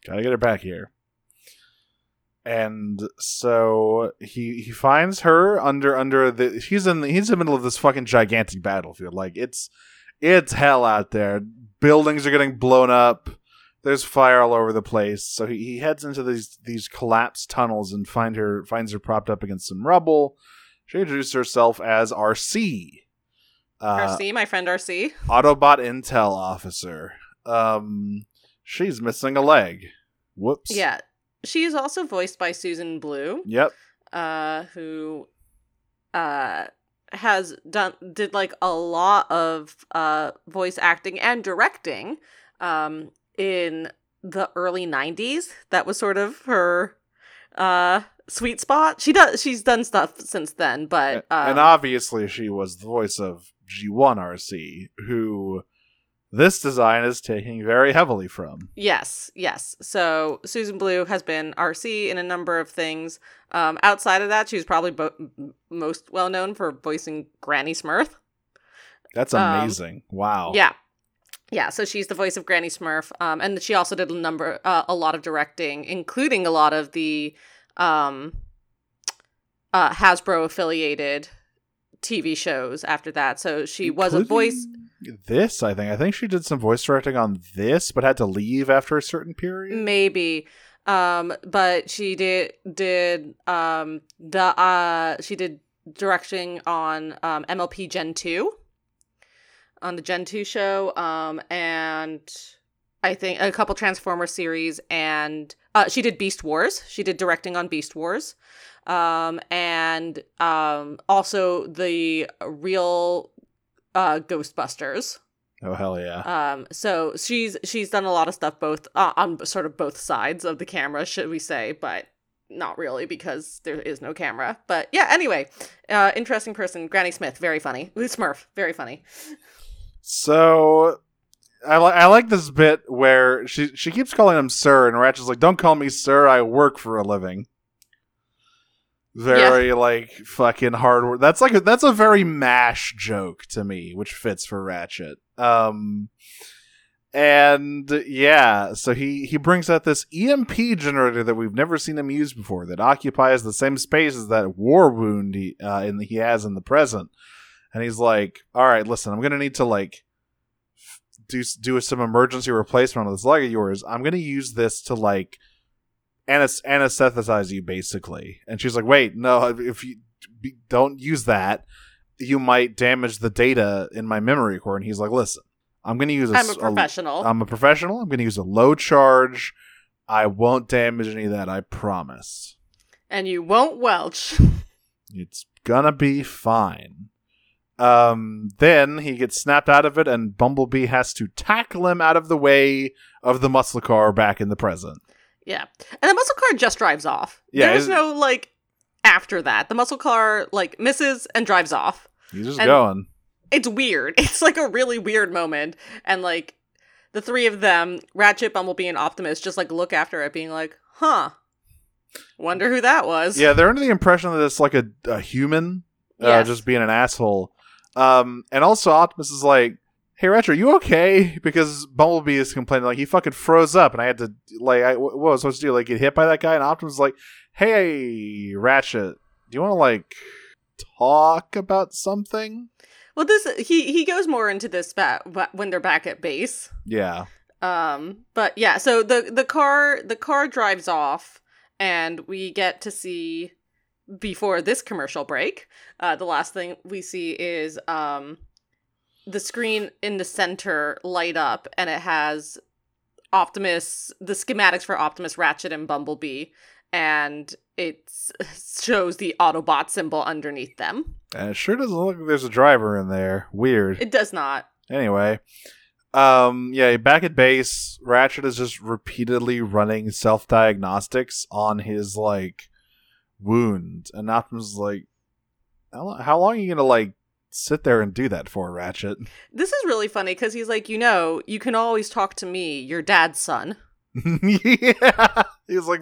Gotta get her back here. And so he he finds her under under the he's in the, he's in the middle of this fucking gigantic battlefield. Like it's it's hell out there. Buildings are getting blown up. There's fire all over the place. So he, he heads into these these collapsed tunnels and find her finds her propped up against some rubble. She introduces herself as Arcee. Uh, Arcee, my friend Arcee. Autobot Intel officer. Um, she's missing a leg. Whoops. Yeah. She is also voiced by Susan Blue. Yep. uh who uh has done did like a lot of uh voice acting and directing um in the early 90s that was sort of her uh sweet spot she does she's done stuff since then but um, and obviously, she was the voice of G1 Arcee, who this design is taking very heavily from. Yes, yes. So Susan Blue has been Arcee in a number of things. Um, outside of that, she was probably bo- most well known for voicing Granny Smurf. That's Um, amazing. wow. Yeah. Yeah, so she's the voice of Granny Smurf, um, and she also did a number, uh, a lot of directing, including a lot of the um, uh, Hasbro affiliated TV shows. After that, so she was a voice. This, I think. I think she did some voice directing on this, but had to leave after a certain period. maybe um but she did did um the uh she did directing on um mlp gen 2 on the gen 2 show um and i think a couple transformer series and uh she did beast wars she did directing on beast wars um and um also the real uh ghostbusters Oh hell yeah! um, so she's she's done a lot of stuff both uh, on sort of both sides of the camera, should we say, but not really because there is no camera. But yeah, anyway, uh, interesting person, Granny Smith, very funny. Ooh, Smurf, very funny. So I li- I like this bit where she she keeps calling him sir, and Ratchet's like, "Don't call me sir. I work for a living." Very like fucking hard work. That's like a, that's a very mash joke to me, which fits for Ratchet. Um, and yeah, so he he brings out this EMP generator that we've never seen him use before that occupies the same space as that war wound he uh, in the, he has in the present. And he's like, "All right, listen, I'm gonna need to like." do do some emergency replacement on this leg of yours. I'm gonna use this to like anes- anesthetize you, basically. And she's like, "Wait, no, if you don't use that, you might damage the data in my memory core." And he's like, "Listen, I'm gonna use a, I'm a professional. I'm a professional. I'm gonna use a low charge. I won't damage any of that. I promise. and you won't welch. It's gonna be fine." Um, then he gets snapped out of it, and Bumblebee has to tackle him out of the way of the muscle car back in the present. Yeah. And the muscle car just drives off. Yeah, There's no like after that. The muscle car like misses and drives off. He's just And- going. it's weird. It's like a really weird moment. And like the three of them, Ratchet, Bumblebee, and Optimus, just like look after it, being like, "Huh, wonder who that was." Yeah, they're under the impression that it's like a, a human uh, Yes. just being an asshole. Um, and also Optimus is like, "Hey, Ratchet, you okay?" Because Bumblebee is complaining like he fucking froze up, and I had to like, I, what was I supposed to do? Like get hit by that guy? And Optimus is like, "Hey, Ratchet, do you want to like talk about something?" Well, this he he goes more into this ba- ba- when they're back at base. Yeah, Um, but yeah, so the the car the car drives off, and we get to see before this commercial break. Uh, the last thing we see is um, the screen in the center light up, and it has Optimus the schematics for Optimus, Ratchet, and Bumblebee, and it shows the Autobot symbol underneath them. and it sure doesn't look like there's a driver in there. Weird. It does not. Anyway, um, yeah, back at base, Ratchet is just repeatedly running self diagnostics on his like wound, and Optimus is like, how, how long are you gonna like sit there and do that for, Ratchet? This is really funny because he's like, you know, you can always talk to me, your dad's son. yeah, he's like,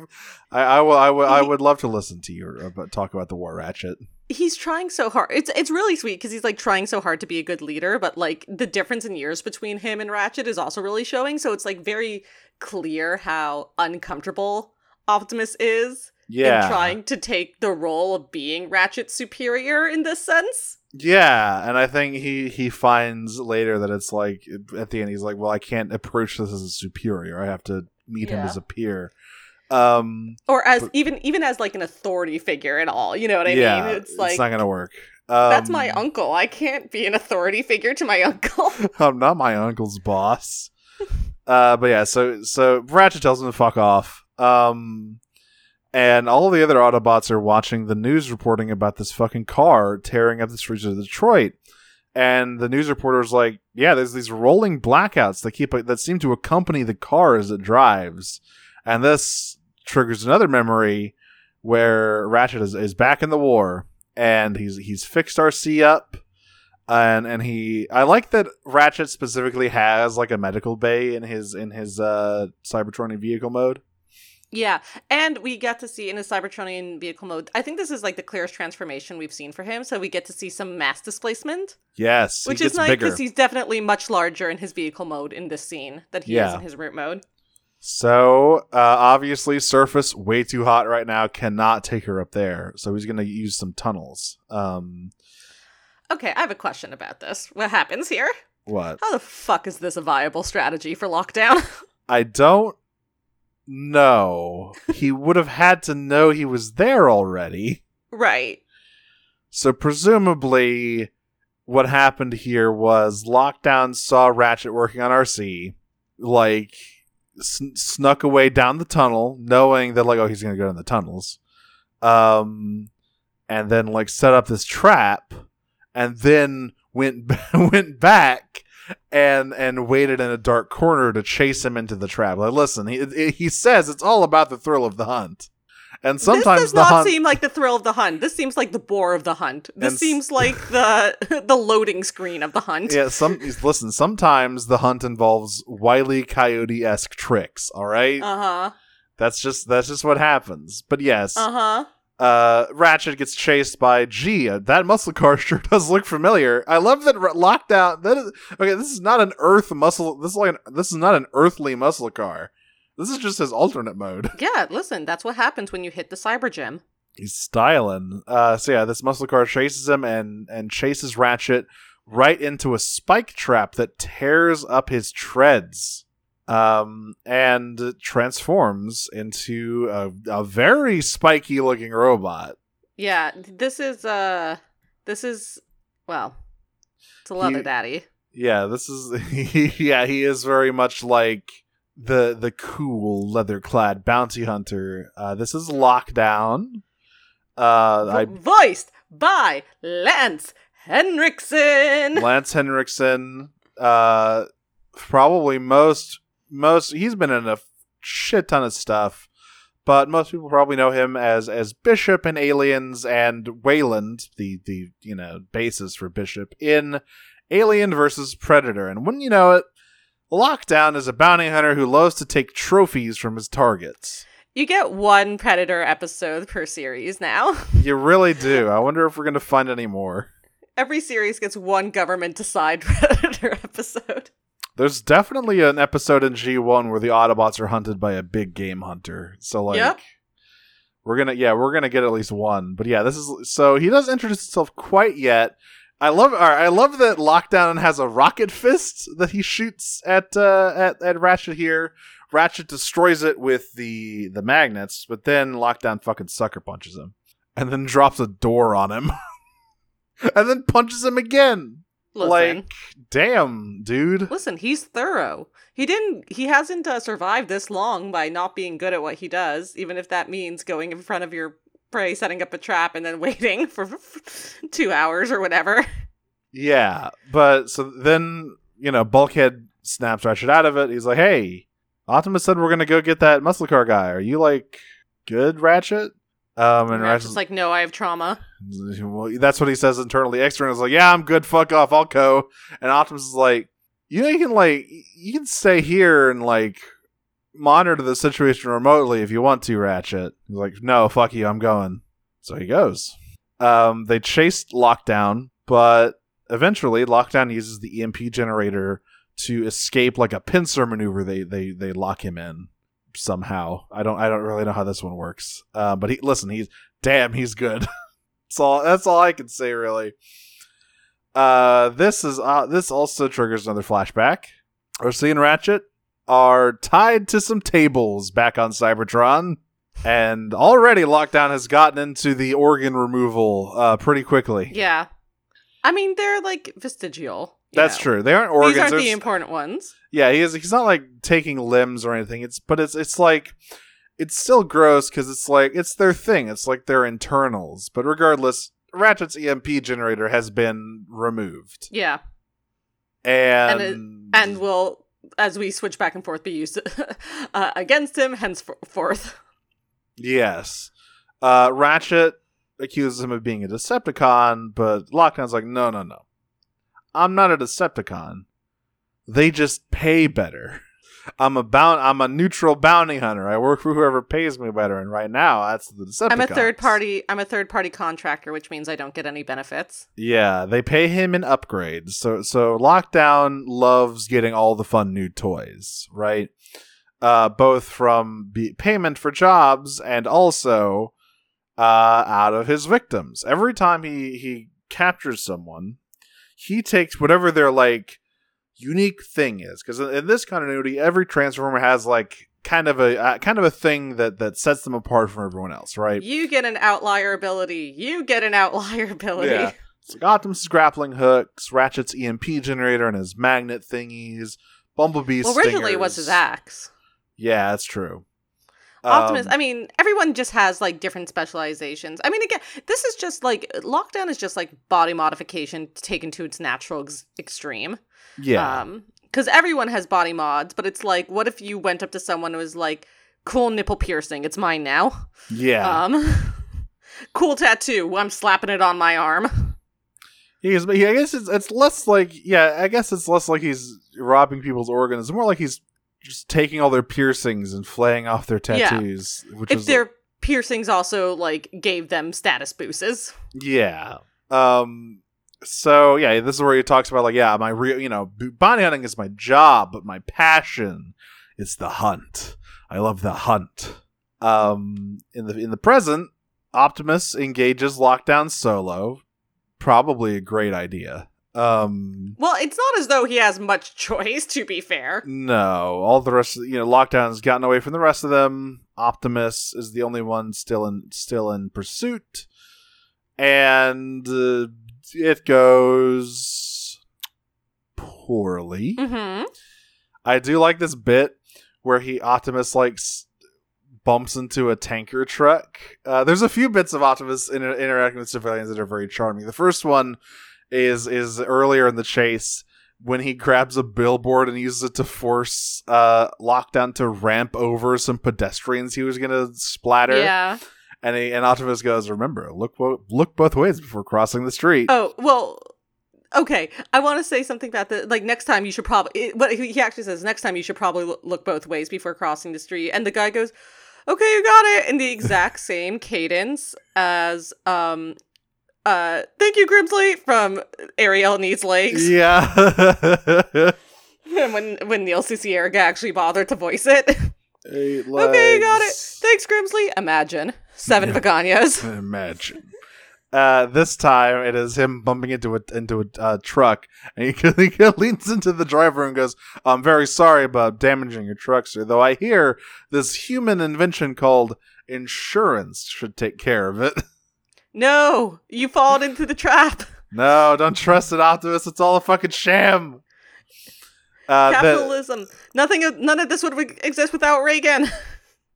I, I will, I will, I would love to listen to you about uh, talk about the war, Ratchet. He's trying so hard. It's it's really sweet because he's like trying so hard to be a good leader, but like the difference in years between him and Ratchet is also really showing. So it's like very clear how uncomfortable Optimus is Yeah, in trying to take the role of being Ratchet's superior in this sense. Yeah, and I think he he finds later that it's like at the end he's like, well, I can't approach this as a superior. I have to meet him as a peer. Um, Or as But- even even as like an authority figure at all. You know what I yeah, mean? It's like It's not gonna work. Um, that's my uncle. I can't be an authority figure to my uncle. I'm not my uncle's boss. uh, but yeah, so so Ratchet tells him to fuck off. Um, and all the other Autobots are watching the news reporting about this fucking car tearing up the streets of Detroit. And the news reporter's like, "Yeah, there's these rolling blackouts that keep that seem to accompany the car as it drives." And this triggers another memory where Ratchet is, is back in the war and he's he's fixed Arcee up and and he I like that Ratchet specifically has like a medical bay in his in his uh Cybertronian vehicle mode. Yeah, and we get to see in his Cybertronian vehicle mode. I think this is like the clearest transformation we've seen for him. So we get to see some mass displacement, Yes, which is nice because he's definitely much larger in his vehicle mode in this scene than he is in his root mode. So uh, obviously, surface way too hot right now. Cannot take her up there. So he's gonna use some tunnels. Um, Okay, I have a question about this. What happens here? what? How the fuck is this a viable strategy for lockdown? I don't know. he would have had to know he was there already. right. So presumably, what happened here was Lockdown saw Ratchet working on Arcee, like sn- snuck away down the tunnel, knowing that like oh he's gonna go in the tunnels, um, and then like set up this trap, and then went went back and and waited in a dark corner to chase him into the trap. Like listen, he he says it's all about the thrill of the hunt. And sometimes this does the not hunt seem like the thrill of the hunt. This seems like the bore of the hunt. This And seems like the the loading screen of the hunt. yeah, some listen. Sometimes the hunt involves wily coyote esque tricks. All right, Uh huh. that's just that's just what happens. But yes, Uh huh. Uh, Ratchet gets chased by G. That muscle car sure does look familiar. I love that Ra- Lockdown. That is okay. This is not an Earth muscle. This is like an, this is not an earthly muscle car. This is just his alternate mode. Yeah, listen, that's what happens when you hit the cyber gym. He's styling. Uh, so yeah, this muscle car chases him and and chases Ratchet right into a spike trap that tears up his treads, um, and transforms into a, a very spiky looking robot. Yeah, this is uh this is well, it's a leather He- daddy. Yeah, this is yeah, he is very much like the the cool leather clad bounty hunter. Uh, this is Lockdown. Uh, I voiced by Lance Henriksen. Lance Henriksen, uh, probably most most he's been in a shit ton of stuff, but most people probably know him as as Bishop in Aliens and Weyland, the the you know basis for Bishop in Alien versus Predator. And wouldn't you know it, Lockdown is a bounty hunter who loves to take trophies from his targets. You get one Predator episode per series now. You really do. I wonder if we're going to find any more. Every series gets one government decide Predator episode. There's definitely an episode in G1 where the Autobots are hunted by a big game hunter. So like Yep. we're going to yeah, we're going to get at least one. But yeah, this is so he doesn't introduce himself quite yet. I love I love that Lockdown has a rocket fist that he shoots at uh at, at Ratchet here. Ratchet destroys it with the the magnets, but then Lockdown fucking sucker punches him and then drops a door on him. and then punches him again. Listen, Like damn, dude. listen, he's thorough. He didn't. He hasn't uh, survived this long by not being good at what he does, even if that means going in front of your prey, setting up a trap, and then waiting for two hours or whatever. Yeah, but so then you know Bulkhead snaps Ratchet out of it. He's like, "Hey, Optimus said we're gonna go get that muscle car guy. Are you like good, Ratchet?" Um, and Ratchet's like, no, I have trauma. well, that's what he says internally. Externally, is like, "Yeah, I'm good. Fuck off. I'll go." And Optimus is like, "You know, you can like you can stay here and like monitor the situation remotely if you want to, Ratchet." He's like, "No, fuck you. I'm going." So he goes. Um, they chased Lockdown, but eventually Lockdown uses the EMP generator to escape like a pincer maneuver. They they they lock him in somehow. I don't I don't really know how this one works. Uh, but he listen, he's damn, he's good. that's all. That's all I can say really. Uh, this is uh, this also triggers another flashback. Arcee and Ratchet are tied to some tables back on Cybertron. And already Lockdown has gotten into the organ removal uh, pretty quickly. Yeah, I mean they're like vestigial. That's know. true. They aren't organs. These aren't the important ones. Yeah, he is. He's not like taking limbs or anything. It's but it's it's like it's still gross because it's like it's their thing. It's like their internals. But regardless, Ratchet's EMP generator has been removed, Yeah, and And and will, as we switch back and forth, be used uh, against him henceforth. yes, uh, Ratchet accuses him of being a Decepticon, but Lockdown's like, no, no, no, I'm not a Decepticon. They just pay better. I'm a bound. I'm a neutral bounty hunter. I work for whoever pays me better, and right now that's the Decepticons. I'm a third party. I'm a third party contractor, which means I don't get any benefits. Yeah, they pay him in upgrades. So so Lockdown loves getting all the fun new toys, right? Uh, both from be- payment for jobs and also uh, out of his victims. Every time he he captures someone, he takes whatever their like unique thing is. Because in this continuity, every Transformer has like kind of a uh, kind of a thing that that sets them apart from everyone else, right? You get an outlier ability. You get an outlier ability. Yeah. It's like grappling hooks, Ratchet's EMP generator, and his magnet thingies. Bumblebee's Well, originally it was his axe. Yeah, that's true. Optimus. Um, I mean, everyone just has like different specializations. I mean, again, this is just like lockdown is just like body modification taken to its natural ex- extreme. yeah, Um, because everyone has body mods, but it's like, what if you went up to someone who was like, "Cool nipple piercing, it's mine now." yeah. Um, cool tattoo, I'm slapping it on my arm. He's, I guess it's, it's less like yeah, I guess it's less like he's robbing people's organs. It's more like he's just taking all their piercings and flaying off their Yeah. tattoos. Which If is their piercings also like gave them status boosts. Yeah. Um. So yeah, this is where he talks about like, yeah, my real, you know, bounty hunting is my job, but my passion is the hunt. I love the hunt. Um. In the in the present, Optimus engages Lockdown solo. Probably a great idea. Um. Well, it's not as though he has much choice. To be fair, No, all the rest, of, you know, Lockdown's gotten away from the rest of them. Optimus is the only one still in still in pursuit, and uh, it goes poorly. hmm I do like this bit where he Optimus like bumps into a tanker truck. Uh, there's a few bits of Optimus inter- interacting with civilians that are very charming. The first one is is earlier in the chase when he grabs a billboard and uses it to force uh, Lockdown to ramp over some pedestrians he was gonna splatter. yeah. And he, and Optimus goes, "Remember, look look both ways before crossing the street." Oh well, okay, I want to say something about the like next time you should probably what he he actually says next time you should probably look both ways before crossing the street and the guy goes, "Okay, you got it." in the exact same cadence as um uh thank you Grimsley from Ariel needs legs. Yeah. when when Neil Cicierega actually bothered to voice it. Eight okay, you got it. Thanks Grimsley. Imagine seven Vaganias. Imagine. Uh, this time it is him bumping into a into a uh, truck, and he, he leans into the driver and goes, "I'm very sorry about damaging your truck, sir. Though I hear this human invention called insurance should take care of it." No, you fallen into the trap. no, don't trust it, Optimus. It's all a fucking sham. Uh, the- Capitalism. Nothing. of- None of this would exist without Reagan.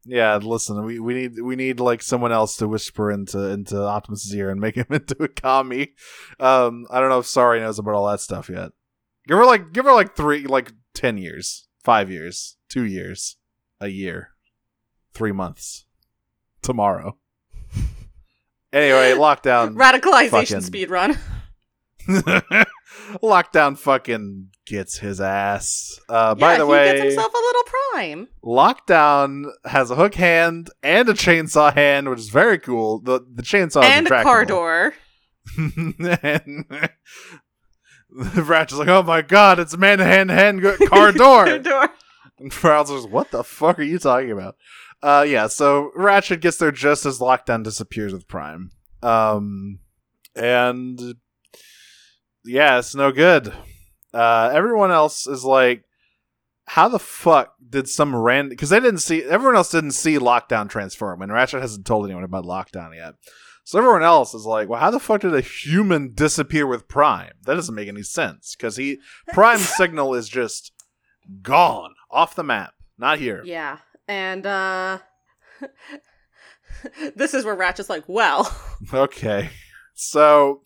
Yeah, listen, we, we need we need like someone else to whisper into into Optimus's ear and make him into a commie. Um, I don't know if Sari knows about all that stuff yet. Give her like give her like three like ten years, five years, two years, a year, three months, tomorrow. Anyway, lockdown. Radicalization fucking- speed run. lockdown fucking gets his ass. Uh, by yeah, the he way, gets himself a little prime. Lockdown has a hook hand and a chainsaw hand, which is very cool. The the chainsaw and is a car door. and Ratchet's like, "Oh my god, it's a man hand hand car door." door. and Bowser's, "What the fuck are you talking about?" Uh, yeah. So Ratchet gets there just as Lockdown disappears with Prime. Um, and yeah, it's no good. Uh, everyone else is like, how the fuck did some random? Because they didn't see. Everyone else didn't see Lockdown transform, and Ratchet hasn't told anyone about Lockdown yet. So everyone else is like, well, how the fuck did a human disappear with Prime? That doesn't make any sense because he Prime's signal is just gone off the map, not here. Yeah, and uh, this is where Ratchet's like, well, Okay. So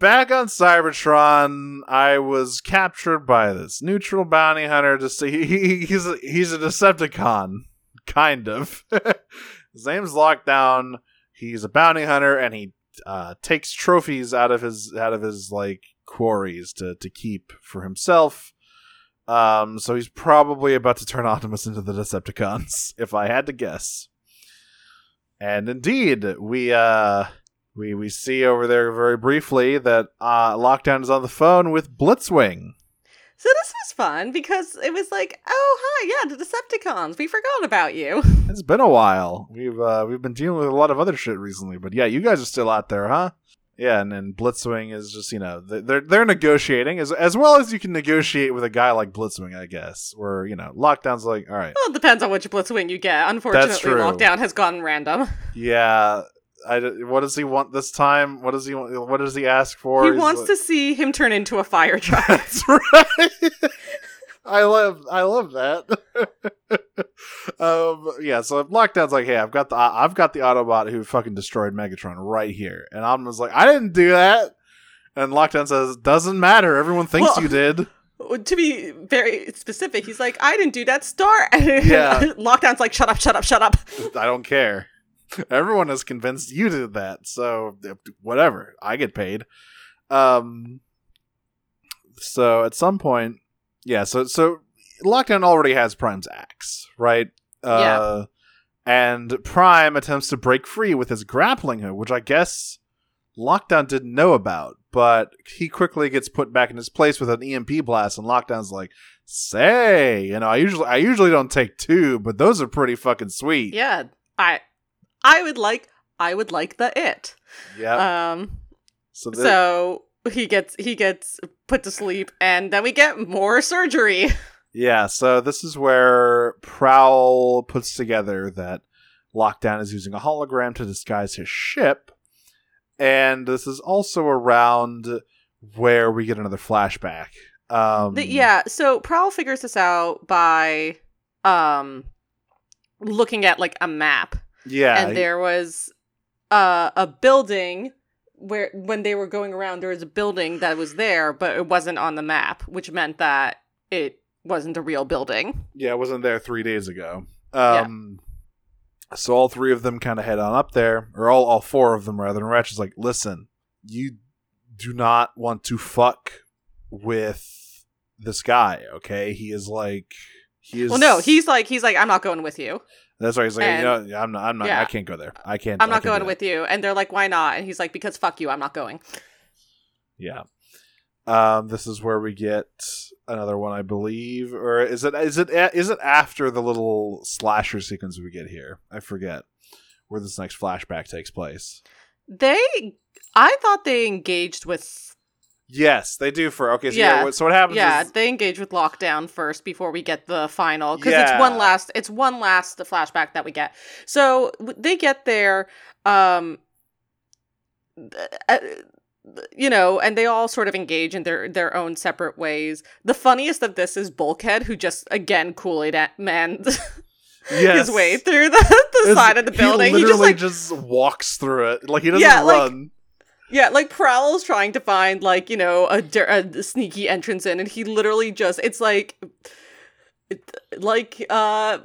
back on Cybertron, I was captured by this neutral bounty hunter to see he, he's a, he's a Decepticon, kind of. his name's Lockdown. He's a bounty hunter and he uh, takes trophies out of his out of his like quarries to to keep for himself. Um, so he's probably about to turn Optimus into the Decepticons, if I had to guess. And indeed, we uh we we see over there very briefly that uh Lockdown is on the phone with Blitzwing. so this was fun because it was like, oh hi, yeah, the Decepticons. We forgot about you. It's been a while. We've uh we've been dealing with a lot of other shit recently, but yeah, you guys are still out there, huh? Yeah, and then Blitzwing is just you know they- they're they're negotiating as as well as you can negotiate with a guy like Blitzwing, I guess. Where you know Lockdown's like, all right, Well, it depends on which Blitzwing you get. Unfortunately, lockdown has gone random. yeah. I, what does he want this time? What does he want? What does he ask for? He He's wants like- to see him turn into a fire truck. That's right. I love I love that. Um yeah, so Lockdown's like, hey, I've got the I've got the Autobot who fucking destroyed Megatron right here. And Optimus like, I didn't do that. And Lockdown says, Doesn't matter, everyone thinks Well- you did. to be very specific, he's like, I didn't do that. Star. Yeah. Lockdown's like, shut up, shut up, shut up. I don't care. Everyone is convinced you did that, so whatever. I get paid. Um. So at some point, yeah. So so Lockdown already has Prime's axe, right? Uh, And Prime attempts to break free with his grappling hook, which I guess Lockdown didn't know about. But he quickly gets put back in his place with an EMP blast, and Lockdown's like, "Say, you know, I usually I usually don't take two, but those are pretty fucking sweet." Yeah, I, I would like, I would like the it. Yeah. Um. so, So he gets he gets put to sleep, and then we get more surgery. yeah, so this is where Prowl puts together that Lockdown is using a hologram to disguise his ship, and this is also around where we get another flashback. Um, The- yeah. So Prowl figures this out by um looking at like a map, yeah, and there was uh, a building where when they were going around there was a building that was there but it wasn't on the map which meant that it wasn't a real building yeah, it wasn't there three days ago. Um, so all three of them kind of head on up there, or all all four of them rather. And Ratchet's like, "Listen, you do not want to fuck with this guy. Okay, he is like he is. Well, no, he's like he's like I'm not going with you. That's why he's like, you know, I'm not, I'm not, yeah. I can't go there. I can't. I'm not can't going with you. And they're like, why not? And he's like, because fuck you, I'm not going. Yeah. Um, this is where we get another one, I believe, or is it is it is it after the little slasher sequence we get here? I forget where this next flashback takes place. They, I thought they engaged with, Yes, they do. For okay, so Yeah. yeah. what- so what happens? yeah, is, they engage with lockdown first before we get the final because it's one last, it's one last the flashback that we get. So they get there, um, uh, you know, and they all sort of engage in their their own separate ways. The funniest of this is Bulkhead, who just again Kool Aid man yes. his way through the, the side of the building. He He, just like just walks through it. Like he doesn't Yeah, like- run. yeah, like Prowl's trying to find like you know a, a sneaky entrance in, and he literally just it's like like uh.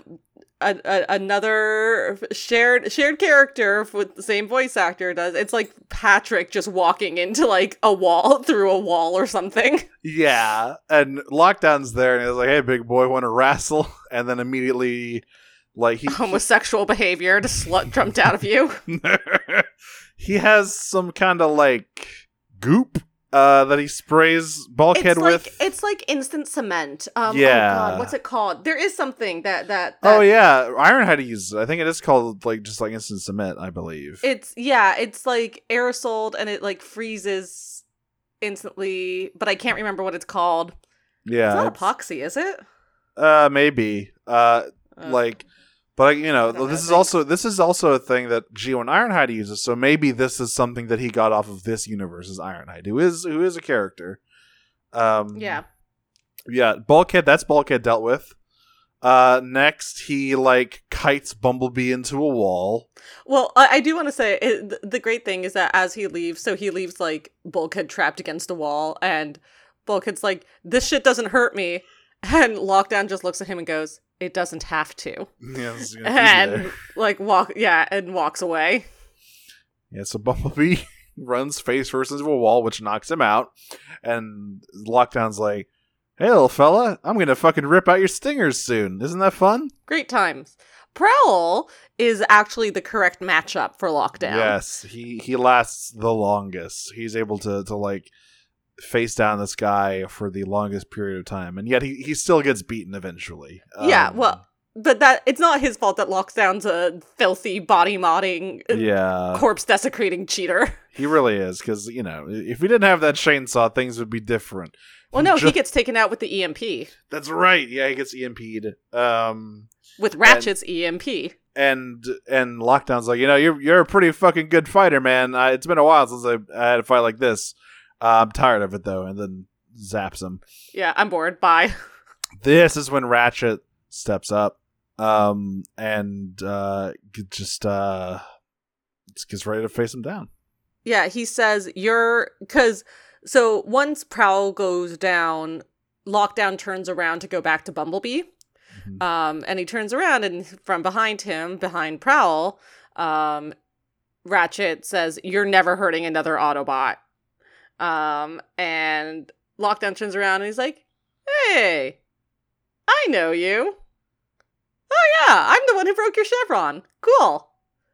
A, a, another shared shared character with the same voice actor does. It's like Patrick just walking into like a wall through a wall or something. Yeah, and lockdown's there, and he's like, "Hey, big boy, want to wrestle?" And then immediately, like he Homosexual behavior to slut jumped out of you. he has some kind of like goop uh, that he sprays bulkhead it's like with. it's like instant cement. Um, Yeah. Oh God, what's it called? There is something that that. oh that- yeah, Ironhide uses. it. I think it is called like just like instant cement. I believe. It's yeah, it's like aerosoled and it like freezes instantly, but I can't remember what it's called. yeah, it's not it's- epoxy, is it? uh, maybe. Uh, Uh, like, but you know, I don't know, this is also this is also a thing that G1 and Ironhide uses. So maybe this is something that he got off of this universe as Ironhide, who is who is a character. Um, yeah. yeah. Bulkhead. That's Bulkhead dealt with. Uh, next he like kites Bumblebee into a wall. Well, I, I do want to say it, th- the great thing is that as he leaves, so he leaves like Bulkhead trapped against a wall, and Bulkhead's like, "This shit doesn't hurt me," and Lockdown just looks at him and goes, "It doesn't have to," Yeah, gonna and like walk, yeah, and walks away. Yeah, so Bumblebee runs face first into a wall, which knocks him out. And Lockdown's like, hey, little fella, I'm going to fucking rip out your stingers soon. Isn't that fun? Great times. Prowl is actually the correct matchup for Lockdown. Yes, he, he lasts the longest. He's able to, to, like, face down this guy for the longest period of time. And yet he, he still gets beaten eventually. Yeah, Um, well, but that it's not his fault that Lockdown's a filthy body modding, Yeah, corpse desecrating cheater. he really is. Because, you know, if we didn't have that chainsaw, things would be different. Well, no, he gets taken out with the EMP, That's right. Yeah, he gets EMP'd. Um, with Ratchet's E EMP. and and lockdown's like you know you're you're a pretty fucking good fighter man uh, it's been a while since I, I had a fight like this uh, i'm tired of it though and then zaps him Yeah, I'm bored. Bye. this is when ratchet steps up um and uh just uh gets ready to face him down Yeah, he says you're because so once Prowl goes down, Lockdown turns around to go back to Bumblebee. Mhm. Um, and he turns around and from behind him, behind Prowl, um, Ratchet says, "You're never hurting another Autobot." Um, and Lockdown turns around and he's like, "Hey, I know you. Oh yeah, I'm the one who broke your chevron. Cool.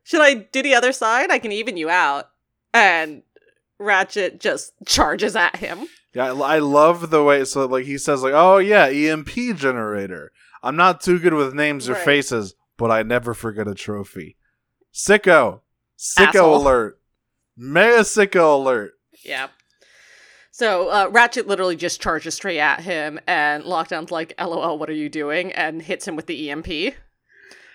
Should I do the other side? I can even you out." And Ratchet just charges at him. yeah I, I love the way so like he says like oh yeah emp generator i'm not too good with names or Right. faces but i never forget a trophy sicko sicko Asshole. alert mega sicko alert Yeah. So uh, Ratchet literally just charges straight at him, and Lockdown's like, "LOL, what are you doing?" and hits him with the EMP,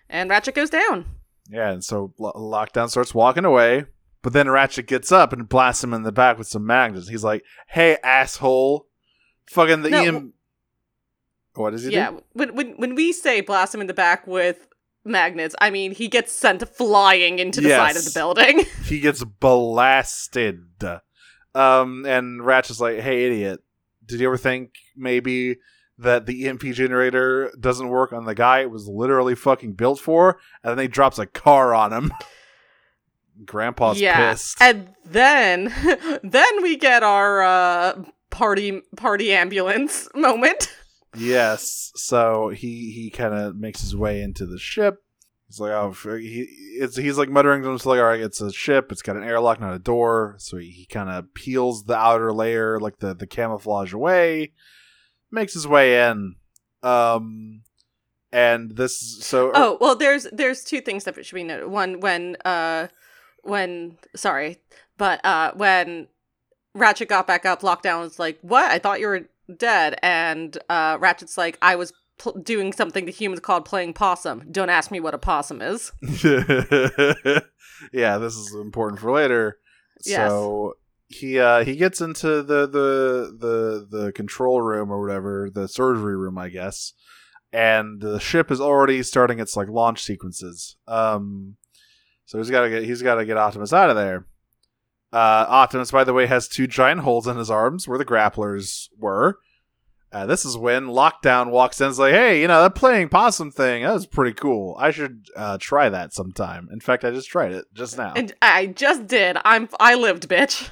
and Ratchet goes down. Yeah, and so Lo- Lockdown starts walking away, but then Ratchet gets up and blasts him in the back with some magnets. He's like, "Hey, asshole, fucking the No, EM." What does he Yeah, do? when when when we say blast him in the back with magnets, I mean he gets sent flying into the side of the building. He gets blasted. Um, and Ratchet's like, "Hey, idiot, did you ever think maybe?" That the EMP generator doesn't work on the guy it was literally fucking built for, and then he drops a car on him. Grandpa's yeah. pissed. And then then we get our uh party party ambulance moment. Yes. So he he kind of makes his way into the ship. He's like, oh, he it's he's like muttering to himself, like, all right, it's a ship. It's got an airlock, not a door. So he, he kind of peels the outer layer, like the the camouflage away, makes his way in. Um, and this so Oh, well there's there's two things that should be noted. One when uh when sorry, but uh when Ratchet got back up, Lockdown was like, "What? I thought you were dead." And uh Ratchet's like, "I was pl- doing something the humans called playing possum. Don't ask me what a possum is." yeah, this is important for later. Yes. So he uh he gets into the the the the control room or whatever, the surgery room, I guess. And the ship is already starting its like launch sequences. Um so he's got to get he's got to get Optimus out of there. Uh Optimus by the way has two giant holes in his arms where the grapplers were. Uh, this is when Lockdown walks in and is like, hey, you know, that playing possum thing, that was pretty cool. I should uh, try that sometime. In fact, I just tried it just now. And I just did. I'm I lived, bitch.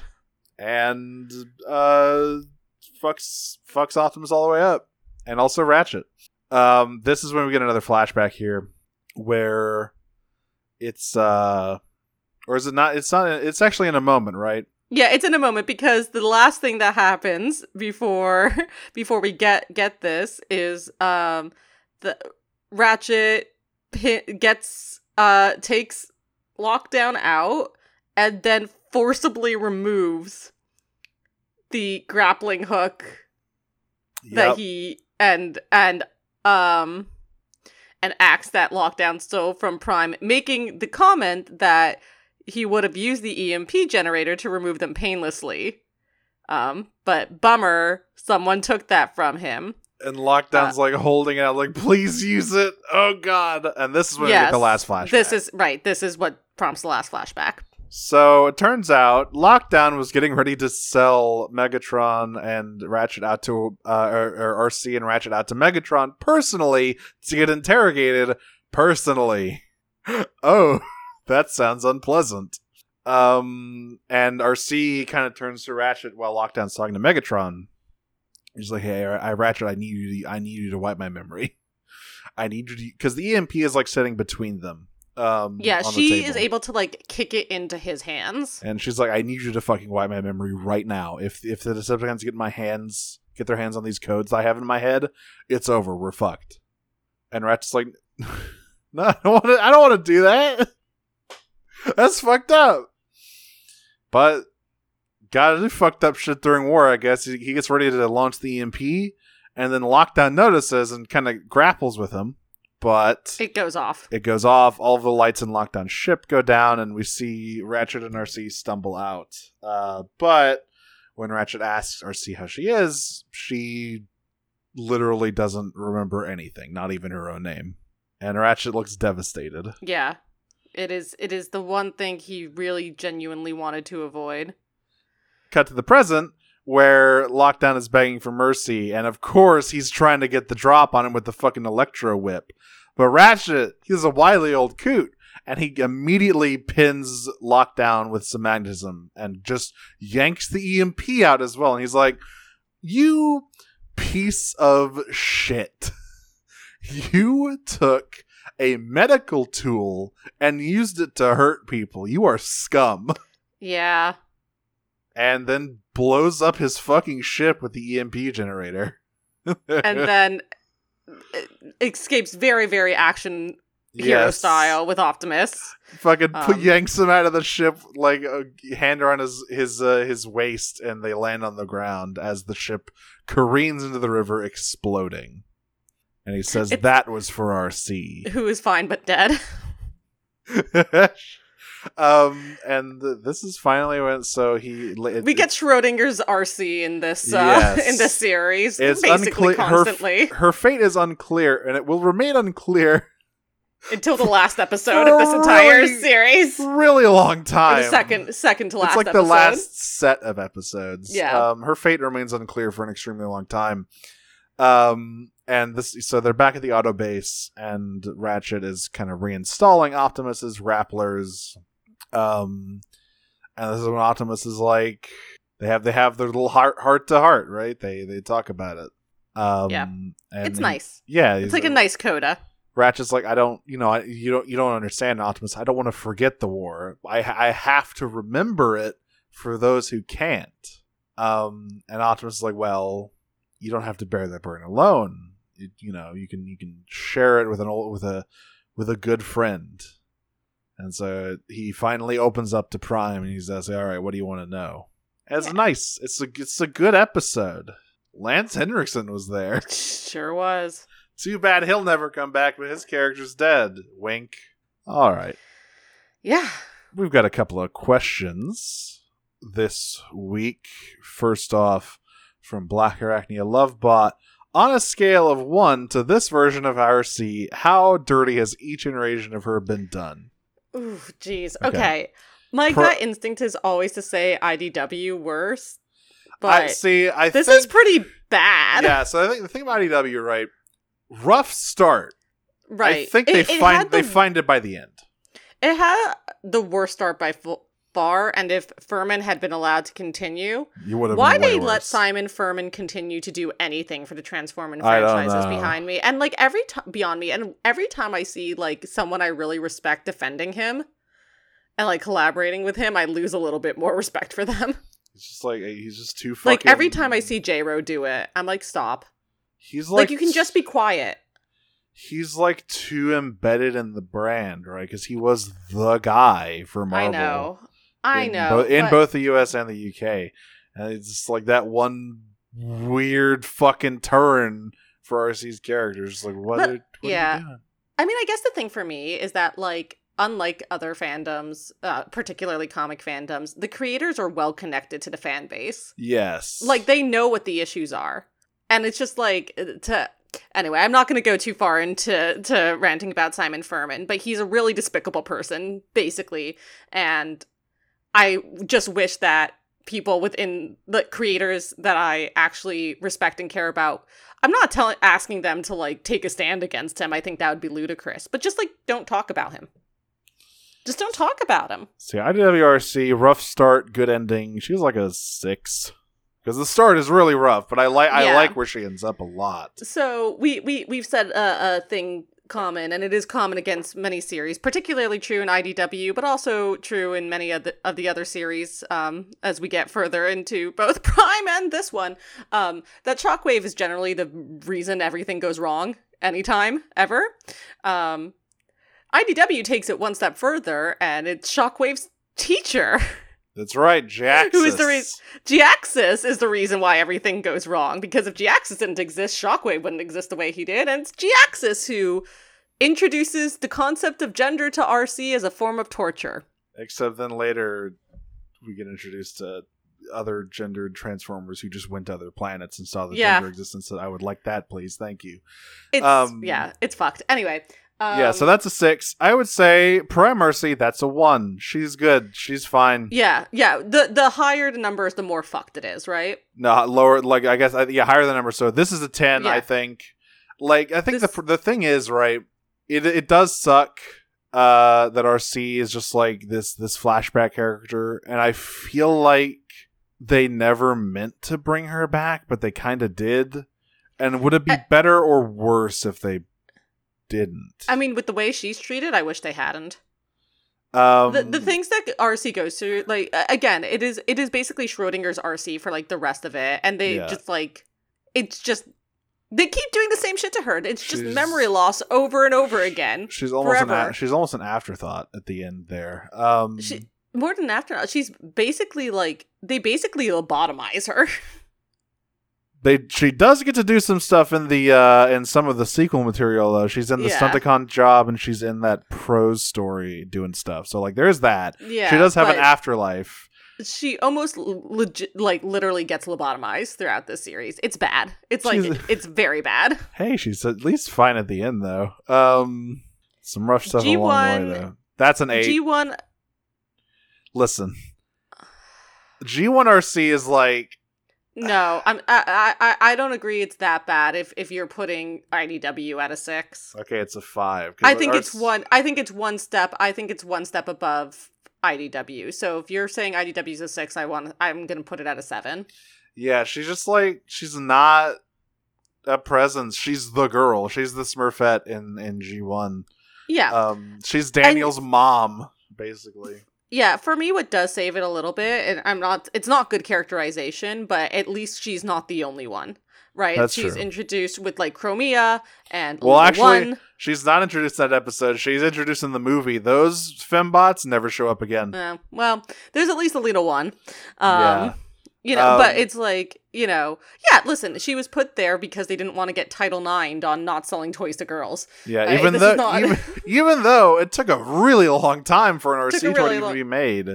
And uh fucks fucks Optimus all the way up. And also Ratchet. Um this is when we get another flashback here where it's uh or is it not it's not it's actually in a moment, right? Yeah, it's in a moment because the last thing that happens before before we get get this is um the Ratchet pin, gets uh takes Lockdown out and then forcibly removes the grappling hook that Yep. he and and um an axe that Lockdown stole from Prime, making the comment that he would have used the EMP generator to remove them painlessly. Um, but bummer, someone took that from him. and Lockdown's like holding out, like, please use it. Oh god. And this is when we get the last flashback. This is right. This is what prompts the last flashback. So it turns out Lockdown was getting ready to sell Megatron and Ratchet out to uh, or, or Arcee and Ratchet out to Megatron personally to get interrogated personally. oh, that sounds unpleasant. Um, and Arcee kind of turns to Ratchet while Lockdown's talking to Megatron. He's like, "Hey, I Ratchet, I need you. To, I need you to wipe my memory. I need you to because the EMP is like sitting between them. Um, Yeah, on the she is able to like kick it into his hands. And she's like, I need you to fucking wipe my memory right now. If if the Decepticons get my hands get their hands on these codes I have in my head, it's over. We're fucked. And Ratchet's like, No, I don't want to. I don't want to do that. That's fucked up. But gotta do fucked up shit during war. I guess he, he gets ready to launch the EMP, and then Lockdown notices and kind of grapples with him. But It goes off. it goes off. All the lights in lockdown ship go down, and we see Ratchet and Arcee stumble out. Uh, but when Ratchet asks Arcee how she is, she literally doesn't remember anything, not even her own name. And Ratchet looks devastated. Yeah. It is it is the one thing he really genuinely wanted to avoid. Cut to the present, where Lockdown is begging for mercy, and of course he's trying to get the drop on him with the fucking electro whip. But Ratchet, he's a wily old coot, and he immediately pins Lockdown with some magnetism and just yanks the EMP out as well. And he's like, You piece of shit. You took a medical tool and used it to hurt people. You are scum. Yeah. and then blows up his fucking ship with the EMP generator. And then uh, escapes very, very action hero Yes. style with Optimus. fucking Um, yanks him out of the ship like a hand around his his uh, his waist, and they land on the ground as the ship careens into the river, exploding. And he says It's- that was for Arcee. Who is fine but dead. um, and th- this is finally when so he we get Schrodinger's Arcee in this uh, Yes. in this series, it's basically unclear. Her, constantly her fate is unclear, and it will remain unclear until the last episode of this entire Really? series. really long time. the second, second to last. it's like episode. the last set of episodes. Yeah. Um, her fate remains unclear for an extremely long time. Um, and this, so they're back at the auto base, and Ratchet is kind of reinstalling Optimus's grapplers. Um, and this is when Optimus is like, they have they have their little heart heart to heart, right? They they talk about it. Um, Yeah. it's he- nice. Yeah, It's like a nice coda. Ratchet's like, I don't, you know, I, you don't, you don't understand, Optimus. I don't want to forget the war. I, I have to remember it for those who can't. Um, and Optimus is like, well, you don't have to bear that burden alone. You, you know, you can, you can share it with an old, with a, with a good friend. And so he finally opens up to Prime, and he says, "All right, what do you want to know?" And It's Yeah. nice. It's a, it's a good episode. Lance Henriksen was there. Sure was. Too bad he'll never come back, but his character's dead. Wink. All right. Yeah. We've got a couple of questions this week. First off, from Black Arachnia Lovebot. On a scale of 1 to this version of Arcee, how dirty has each iteration of her been done? Ooh, jeez. Okay. Okay. My gut instinct is always to say IDW worse, but I see. I this think, is pretty bad. Yeah, so I think the thing about IDW, right? Rough start. Right. I think they It- it find had they find it by the end. It had the worst start by far, and if Furman had been allowed to continue, You would have why they let. Simon Furman continue to do anything for the Transforming franchises behind me? And like every time beyond me, and every time I see like someone I really respect defending him and like collaborating with him, I lose a little bit more respect for them. It's just like eh, he's just too fucking. like every time I see J Ro do it, I'm like, stop. he's Like, like, you can just be quiet. He's like too embedded in the brand, right? Because he was the guy for Marvel. I know. I know. bo- in but- both the U.S. and the U.K. And it's just like that one weird fucking turn for Arcee's characters. Like what? But- are, what yeah. Are you doing? I mean, I guess the thing for me is that, like, unlike other fandoms, uh, particularly comic fandoms, the creators are well connected to the fan base. Yes. Like, they know what the issues are. And it's just like, uh, to. Anyway, I'm not going to go too far into to ranting about Simon Furman, but he's a really despicable person, basically. And I just wish that people within the creators that I actually respect and care about I'm not telling asking them to like take a stand against him. I think that would be ludicrous. But just like don't talk about him. Just don't talk about him. See, IDW Arcee rough start, good ending. She was like a six because the start is really rough, but I like I like where she ends up a lot. So we we we've said a, a thing common, and it is common against many series, particularly true in IDW, but also true in many of the of the other series. Um, as we get further into both Prime and this one, um, that Shockwave is generally the reason everything goes wrong anytime ever. Um, IDW takes it one step further, and it's Shockwave's teacher. That's right, Jax. Who is the reason? Jhiaxus is the reason why everything goes wrong. Because if Jhiaxus didn't exist, Shockwave wouldn't exist the way he did. And it's Jhiaxus who introduces the concept of gender to Arcee as a form of torture. Except then later we get introduced to other gendered transformers who just went to other planets and saw the Yeah. gender existence. That I would like that, please. Thank you. It's Um, yeah, it's fucked. Anyway, um, yeah, so that's a six. I would say Prime Mercy, that's a one. She's good. She's fine. yeah, yeah. The the higher the numbers, the more fucked it is, right? No, lower, like, I guess, I- yeah, higher the number. So this is a 10, Yeah. I think. Like, I think This- the the thing is, right, it, it does suck uh that Arcee is just like this this flashback character and I feel like they never meant to bring her back but they kind of did and would it be I- better or worse if they didn't I mean, with the way she's treated, I wish they hadn't. um the, the things that Arcee goes through, like again, it is it is basically Schrodinger's Arcee for like the rest of it, and they Yeah. just like it's just they keep doing the same shit to her. It's just She's- memory loss over and over again. she's almost an a- she's almost an afterthought at the end there um She more than afterthought, she's basically like they basically lobotomize her. They she does get to do some stuff in the uh in some of the sequel material though. She's in the Yeah. Stunticon job and she's in that prose story doing stuff. So like there's that. yeah, she does have an afterlife. She almost legit like literally gets lobotomized throughout this series. It's bad. It's like She's- it's very bad. Hey, she's at least fine at the end though. Um some rough stuff along the G1 way though. That's an eight. G one Listen. G1 Arcee is like No, I'm I, I I don't agree. It's that bad. If if you're putting IDW at a six, okay, it's a five. I think it's one. I think it's one step. I think it's one step above IDW. So if you're saying IDW is a six, I want I'm gonna put it at a seven. Yeah, she's just like she's not a presence. She's the girl. She's the Smurfette in in G one. Yeah, Um, she's Daniel's mom, basically. Yeah. For me, what does save it a little bit, and I'm not. It's not good characterization, but at least she's not the only one. Right, That's she's true. introduced with like Chromia and Well, actually, One. she's not introduced in that episode. She's introduced in the movie. Those fembots never show up again. Uh, well, there's at least a little one. Um, Yeah. You know, but Um, it's like, you know, yeah, listen, she was put there because they didn't want to get Title IX on not selling toys to girls. Yeah, Right, even this though not- even, even though it took a really long time for an Arcee toy really to long- be made,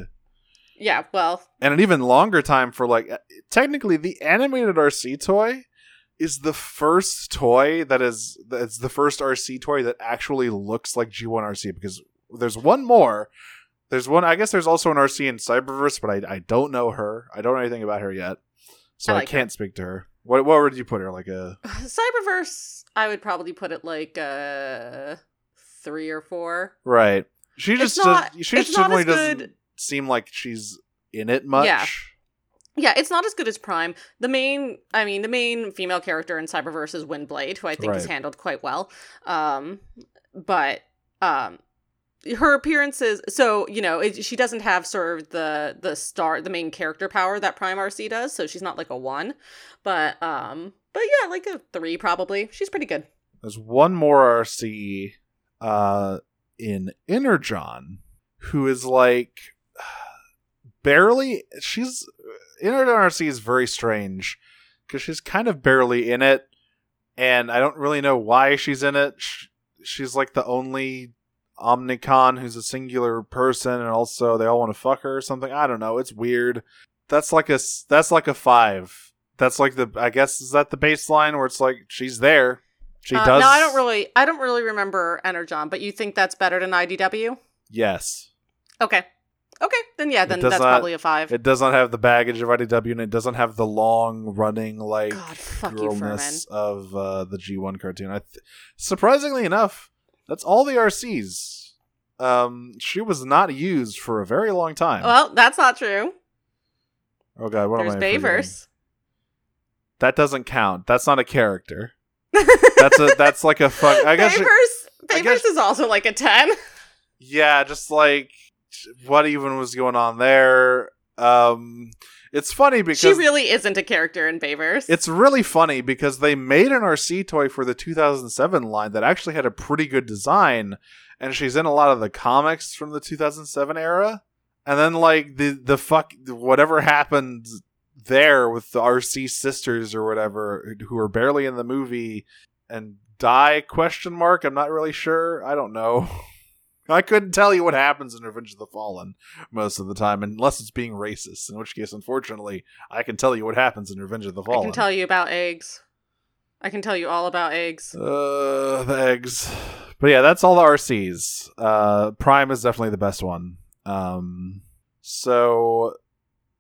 Yeah, well, and an even longer time for like technically the animated Arcee toy is the first toy that is it's the first Arcee toy that actually looks like G1 Arcee because there's one more. There's one. I guess there's also an Arcee in Cyberverse, but I I don't know her. I don't know anything about her yet, so I I, like her. can't speak to her. What what would you put her like a? Cyberverse, I would probably put it like a three or four. Right. She just not- does, she it's just generally as doesn't good- seem like she's in it much. Yeah. Yeah, it's not as good as Prime. The main, I mean, the main female character in Cyberverse is Windblade, who I think is handled quite well. Um, but um, her appearances, so you know, it, she doesn't have sort of the the star, the main character power that Prime Arcee does. So she's not like a one, but um, but yeah, like a three probably. She's pretty good. There's one more Arcee uh in Energon who is like barely she's Energon Arcee is very strange because she's kind of barely in it and I don't really know why she's in it. Sh she's like the only Omnicon who's a singular person and also they all want to fuck her or something. I don't know. It's weird. That's like a that's like a 5. That's like the I guess is that the baseline where it's like she's there. She Uh, does No, I don't really, I don't really remember Energon, but you think that's better than IDW? Yes. Okay, okay, then yeah, then that's not- probably a five. It does not have the baggage of IDW and it doesn't have the long running like God, fuck you, girlness of uh, the G1 cartoon. I th- surprisingly enough, that's all the Arcees. Um, she was not used for a very long time. Well, that's not true. oh god, what There's am I? forgetting? Bayverse. That doesn't count. That's not a character. That's a that's like a fuck. I guess. Bayverse, I Bayverse guess- is also like a ten. yeah, just like what even was going on there. Um, it's funny because She really isn't a character in Bayverse. It's really funny because they made an Arcee toy for the 2007 line that actually had a pretty good design, and she's in a lot of the comics from the 2007 era. And then like the the fuck whatever happened there with the Arcee sisters or whatever who are barely in the movie and die question mark I'm not really sure I don't know I couldn't tell you what happens in Revenge of the Fallen most of the time unless it's being racist in which case unfortunately I can tell you what happens in Revenge of the Fallen. I can tell you about eggs. I can tell you all about eggs. uh, the eggs. But yeah, that's all the Arcees. Uh, Prime is definitely the best one. Um, so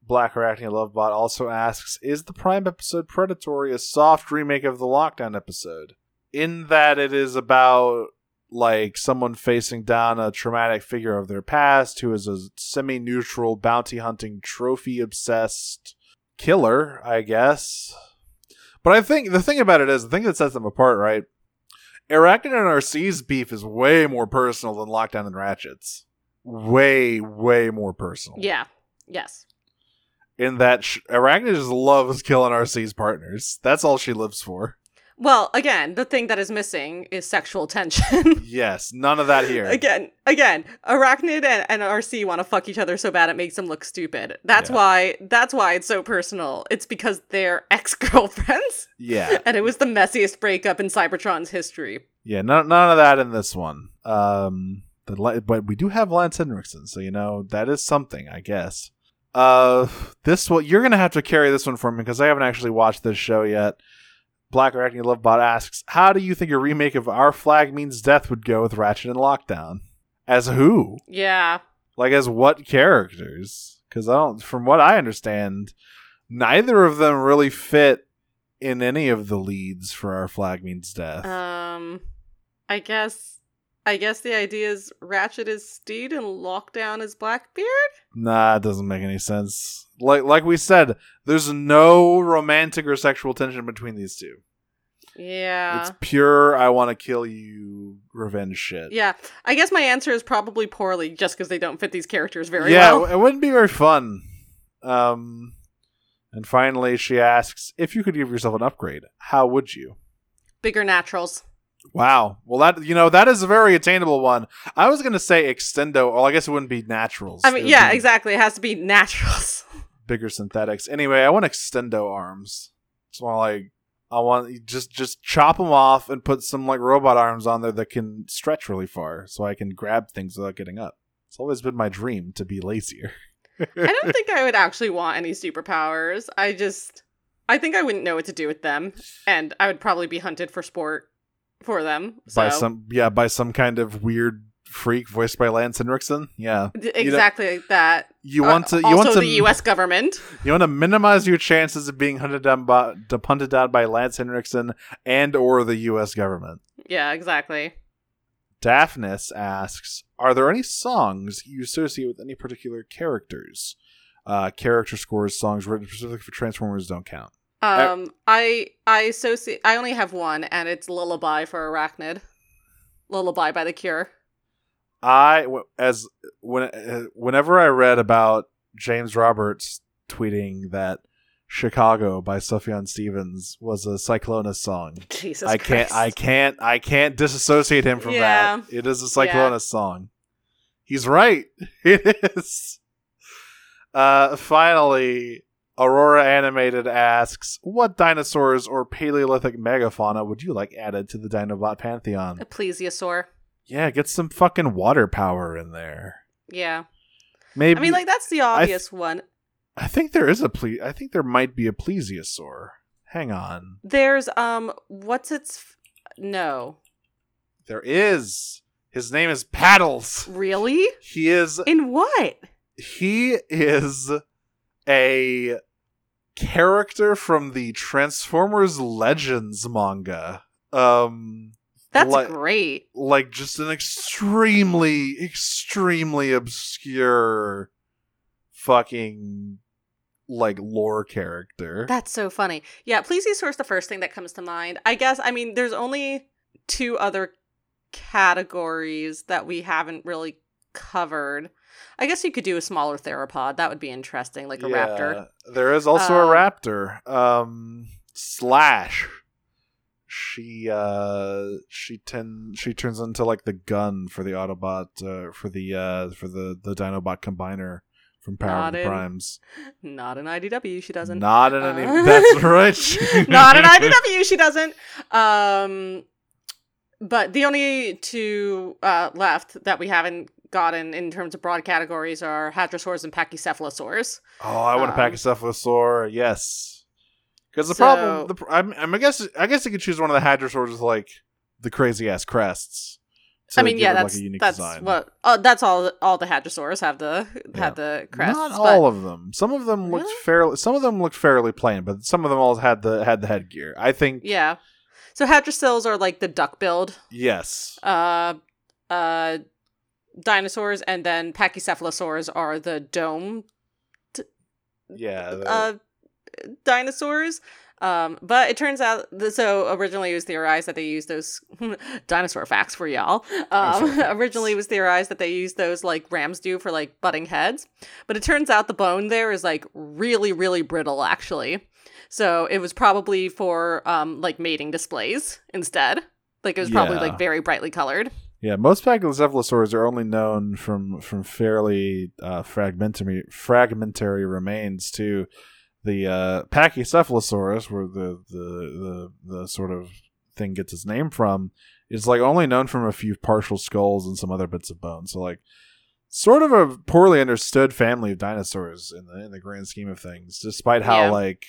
Black Arachne Lovebot also asks, is the Prime episode Predatory a soft remake of the Lockdown episode? In that it is about like someone facing down a traumatic figure of their past who is a semi-neutral bounty hunting trophy obsessed killer, I guess. But I think the thing about it is the thing that sets them apart, right? Airachnid and Arcee's beef is way more personal than Lockdown and Ratchet's. Way, way more personal. Yeah. Yes. In that sh- Airachnid just loves killing Arcee's partners. That's all she lives for. Well, again, the thing that is missing is sexual tension. Yes, none of that here. again, again, Airachnid and, and Arcee want to fuck each other so bad it makes them look stupid. That's Yeah. why. That's why it's so personal. It's because they're ex girlfriends, Yeah, and it was the messiest breakup in Cybertron's history. yeah, none, none of that in this one. Um, the, but we do have Lance Henriksen, so you know that is something, I guess. Uh, this one you're gonna have to carry this one for me because I haven't actually watched this show yet. Black Arachne Lovebot asks, "How do you think a remake of Our Flag Means Death would go with Ratchet and Lockdown? As who? Yeah. Like as what characters? Because I don't, from what I understand, neither of them really fit in any of the leads for Our Flag Means Death. Um, I guess I guess the idea is Ratchet is Steed and Lockdown is Blackbeard? Nah, it doesn't make any sense. Like like we said, there's no romantic or sexual tension between these two. Yeah. It's pure I want to kill you revenge shit. yeah. I guess my answer is probably poorly just because they don't fit these characters very yeah, well. Yeah, it wouldn't be very fun. Um and finally she asks, if you could give yourself an upgrade, how would you? Bigger naturals. Wow. Well, that you know that is a very attainable one. I was gonna say extendo, or I guess it wouldn't be naturals. I mean, yeah, be exactly. It has to be naturals. Bigger synthetics. Anyway, I want extendo arms. Just want like I want just just chop them off and put some like robot arms on there that can stretch really far, so I can grab things without getting up. It's always been my dream to be lazier. I don't think I would actually want any superpowers. I just, I think I wouldn't know what to do with them, and I would probably be hunted for sport for them. So. by some yeah by some kind of weird freak voiced by Lance Henriksen. Yeah, exactly like that. you Uh, want to you also want to the U.S. government. You want to minimize your chances of being hunted down by, hunted down by Lance Henriksen and or the U.S. government. Yeah, exactly. Daphnis asks, "Are there any songs you associate with any particular characters? Uh, character scores, songs written specifically for Transformers don't count." Um, I I associate. I only have one, and it's "Lullaby" for Airachnid. "Lullaby" by The Cure. I as when whenever I read about James Roberts tweeting that "Chicago" by Sufjan Stevens was a Cyclonus song, Jesus, I can't I can't I can't disassociate him from Yeah. that. It is a Cyclonus song. He's right. It is. Uh finally Aurora Animated asks, What dinosaurs or Paleolithic megafauna would you like added to the Dinobot Pantheon? A plesiosaur. Yeah, get some fucking water power in there. Yeah, Maybe I mean, like that's the th- obvious one. I think there is a ple I think there might be a plesiosaur. Hang on. There's um, what's its? F- no, There is. His name is Paddles. really? He is In what? he is a character from the Transformers Legends manga. Um That's Like- great. like just an extremely extremely obscure fucking like lore character. That's so funny. Yeah, plesiosaur's the first thing that comes to mind. I guess. I mean, there's only two other categories that we haven't really covered. I guess you could do a smaller theropod. That would be interesting, like a raptor. There is also Um, a raptor. Um Slash. She uh she ten she turns into like the gun for the Autobot uh for the uh for the the Dinobot combiner from Power Not of the in- Primes. Not an IDW. She doesn't. Not in any Uh, that's right. Not an IDW. She doesn't. Um, but the only two uh, left that we haven't gotten in terms of broad categories are hadrosaurs and pachycephalosaurs. Oh, I want a Um, Pachycephalosaur. Yes, because the So- problem, the, I'm, I'm, I guess, I guess you could choose one of the Hadrosaurs with like the crazy ass crests. I mean, yeah, it, like, that's a that's design. what. Oh, that's all. All the hadrosaurs have the Yeah. have the crests. Not all of them. Some of them looked Really? fairly. Some of them looked fairly plain, but some of them all had the had the headgear. I think Yeah. So hadrosaurs are like the duck build. yes. Uh, uh, dinosaurs, and then pachycephalosaurs are the dome Yeah. the- uh, dinosaurs. Um, but it turns out that, so originally it was theorized that they used those dinosaur facts for y'all. Um, originally it was theorized that they used those like rams do for like butting heads, but it turns out the bone there is like really really brittle actually. So it was probably for um like mating displays instead. Like it was probably Yeah. like very brightly colored. Yeah, most Pachycephalosaurs are only known from from fairly uh, fragmentary fragmentary remains to the uh, Pachycephalosaurus, where the, the the the sort of thing gets its name from, is like only known from a few partial skulls and some other bits of bone. So like, sort of a poorly understood family of dinosaurs in the in the grand scheme of things, despite how Yeah. like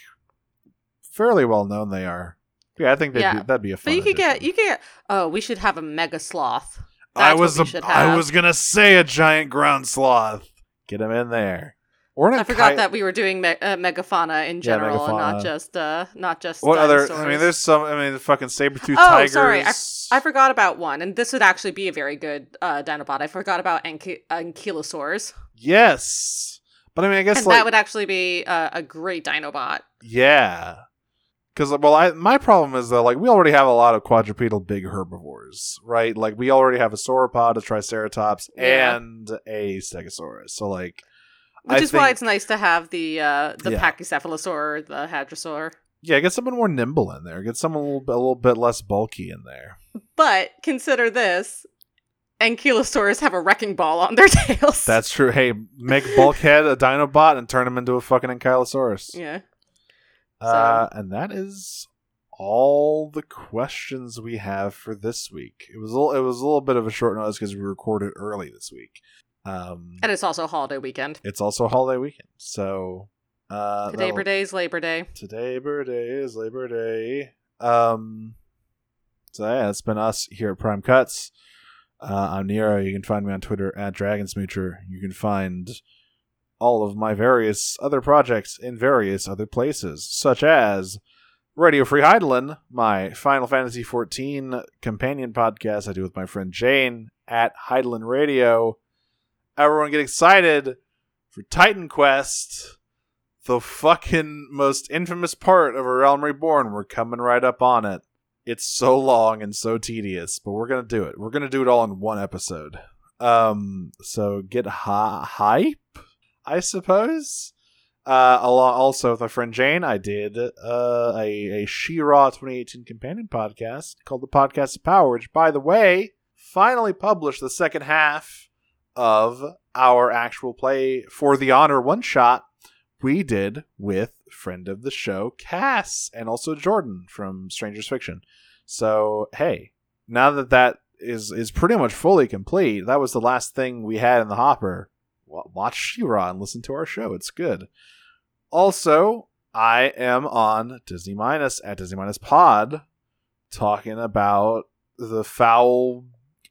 fairly well known they are. Yeah, I think that'd, Yeah. be, that'd be a fun. But you could get you could get oh we should have a mega sloth. I That's what was a, I was gonna say a giant ground sloth. Get him in there. I forgot Anky- that we were doing me- uh, megafauna in general and megafauna. not just uh not just What other? I mean, there's some. I mean, the fucking saber tooth Oh, tigers. sorry, I forgot about one, and this would actually be a very good uh, Dinobot. I forgot about Anky- Ankylosaurs, yes, but I mean, I guess and like that would actually be uh, a great Dinobot. yeah, because well, I my problem is that like we already have a lot of quadrupedal big herbivores, right? Like we already have a sauropod, a triceratops, Yeah. and a stegosaurus. So like, Which I is why it's nice to have the uh, the Yeah. Pachycephalosaur, the Hadrosaur. yeah, get someone more nimble in there. Get someone a little, bit- a little bit less bulky in there. But consider this: Ankylosaurs have a wrecking ball on their tails. That's true. Hey, make Bulkhead a Dinobot and turn him into a fucking Ankylosaurus. yeah. Uh, and that is all the questions we have for this week. It was a little, it was a little bit of a short notice because we recorded early this week. Um, And it's also holiday weekend. it's also holiday weekend, so uh, Today, Labor Day is Labor Day. Today, Labor Day is Labor Day. Um, so yeah, it's been us here at Prime Cuts. Uh, I'm Nero. You can find me on Twitter at Dragonsmoocher. You can find all of my various other projects in various other places, such as Radio Free Hydaelyn, my Final Fantasy XIV companion podcast I do with my friend Jane at Hydaelyn Radio. Everyone get excited for Titan Quest the fucking most infamous part of A Realm Reborn. We're coming right up on it. It's so long and so tedious, but we're gonna do it. We're gonna do it all in one episode. Um, so get hi- hype, I suppose. Uh, also with my friend Jane, I did uh, a a She-Ra 2018 companion podcast called the Podcast of Power, which, by the way, finally published the second half of our actual play for the Honor one shot we did with friend of the show Cass and also Jordan from Strangers Fiction. So hey, now that that is is pretty much fully complete, that was the last thing we had in the hopper. Watch She-Ra and listen to our show; it's good. Also, I am on Disney Minus at Disney Minus Pod, talking about the foul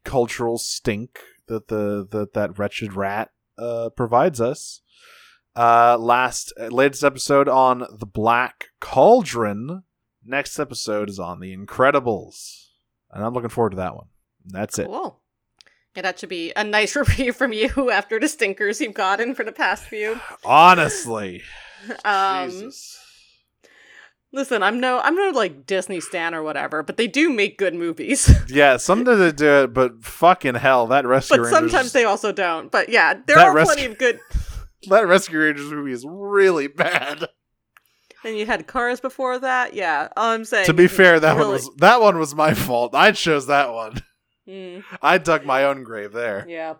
cultural stink that the that that wretched rat uh, provides us. Uh last uh, latest episode on the black cauldron. Next episode is on the incredibles. And i'm looking forward to that one. That's it. Cool. Yeah, that should be a nice review from you after the stinkers you've gotten for the past few. honestly. Um, jesus listen, I'm no, I'm no like Disney stan or whatever, but they do make good movies. yeah sometimes they do it but fucking hell that rescue but rangers sometimes they also don't. But yeah, there are rescue- plenty of good. that rescue rangers movie is really bad And you had Cars before that. Yeah, all I'm saying. to be fair that one was that one was my fault i chose that one Mm, i dug my own grave there yeah.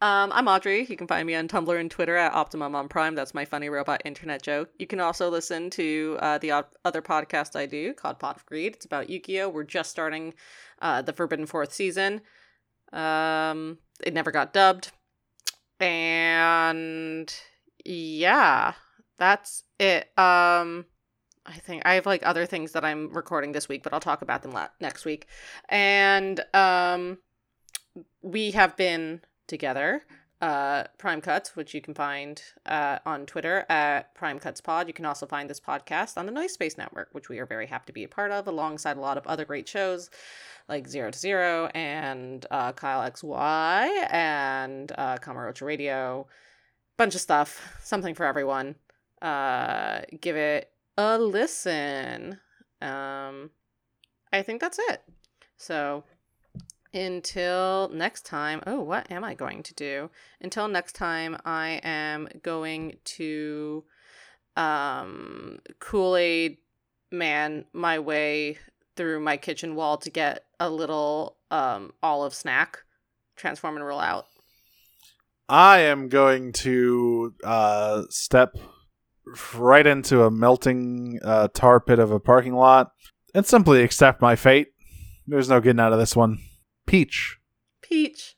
Um, I'm Audrey. You can find me on Tumblr and Twitter at Optimum on Prime. That's my funny robot internet joke. You can also listen to uh, the o- other podcast I do called Pot of Greed. It's about Yu-Gi-Oh. We're just starting uh, the Forbidden Fourth season. Um, it never got dubbed, and yeah, that's it. Um, I think I have like other things that I'm recording this week, but I'll talk about them la- next week. And um, we have been together. Uh prime cuts which you can find uh on twitter at prime cuts pod. You can also find this podcast on the noise space network which we are very happy to be a part of alongside a lot of other great shows like zero to zero and uh kyle xy and uh Kamurocho radio. Bunch of stuff something for everyone. Uh give it a listen. Um i think that's it. So until next time oh what am i going to do until next time i am going to um kool-aid man my way through my kitchen wall to get a little um olive snack transform and roll out I am going to uh, step right into a melting uh, tar pit of a parking lot and simply accept my fate. There's no getting out of this one. Peach. peach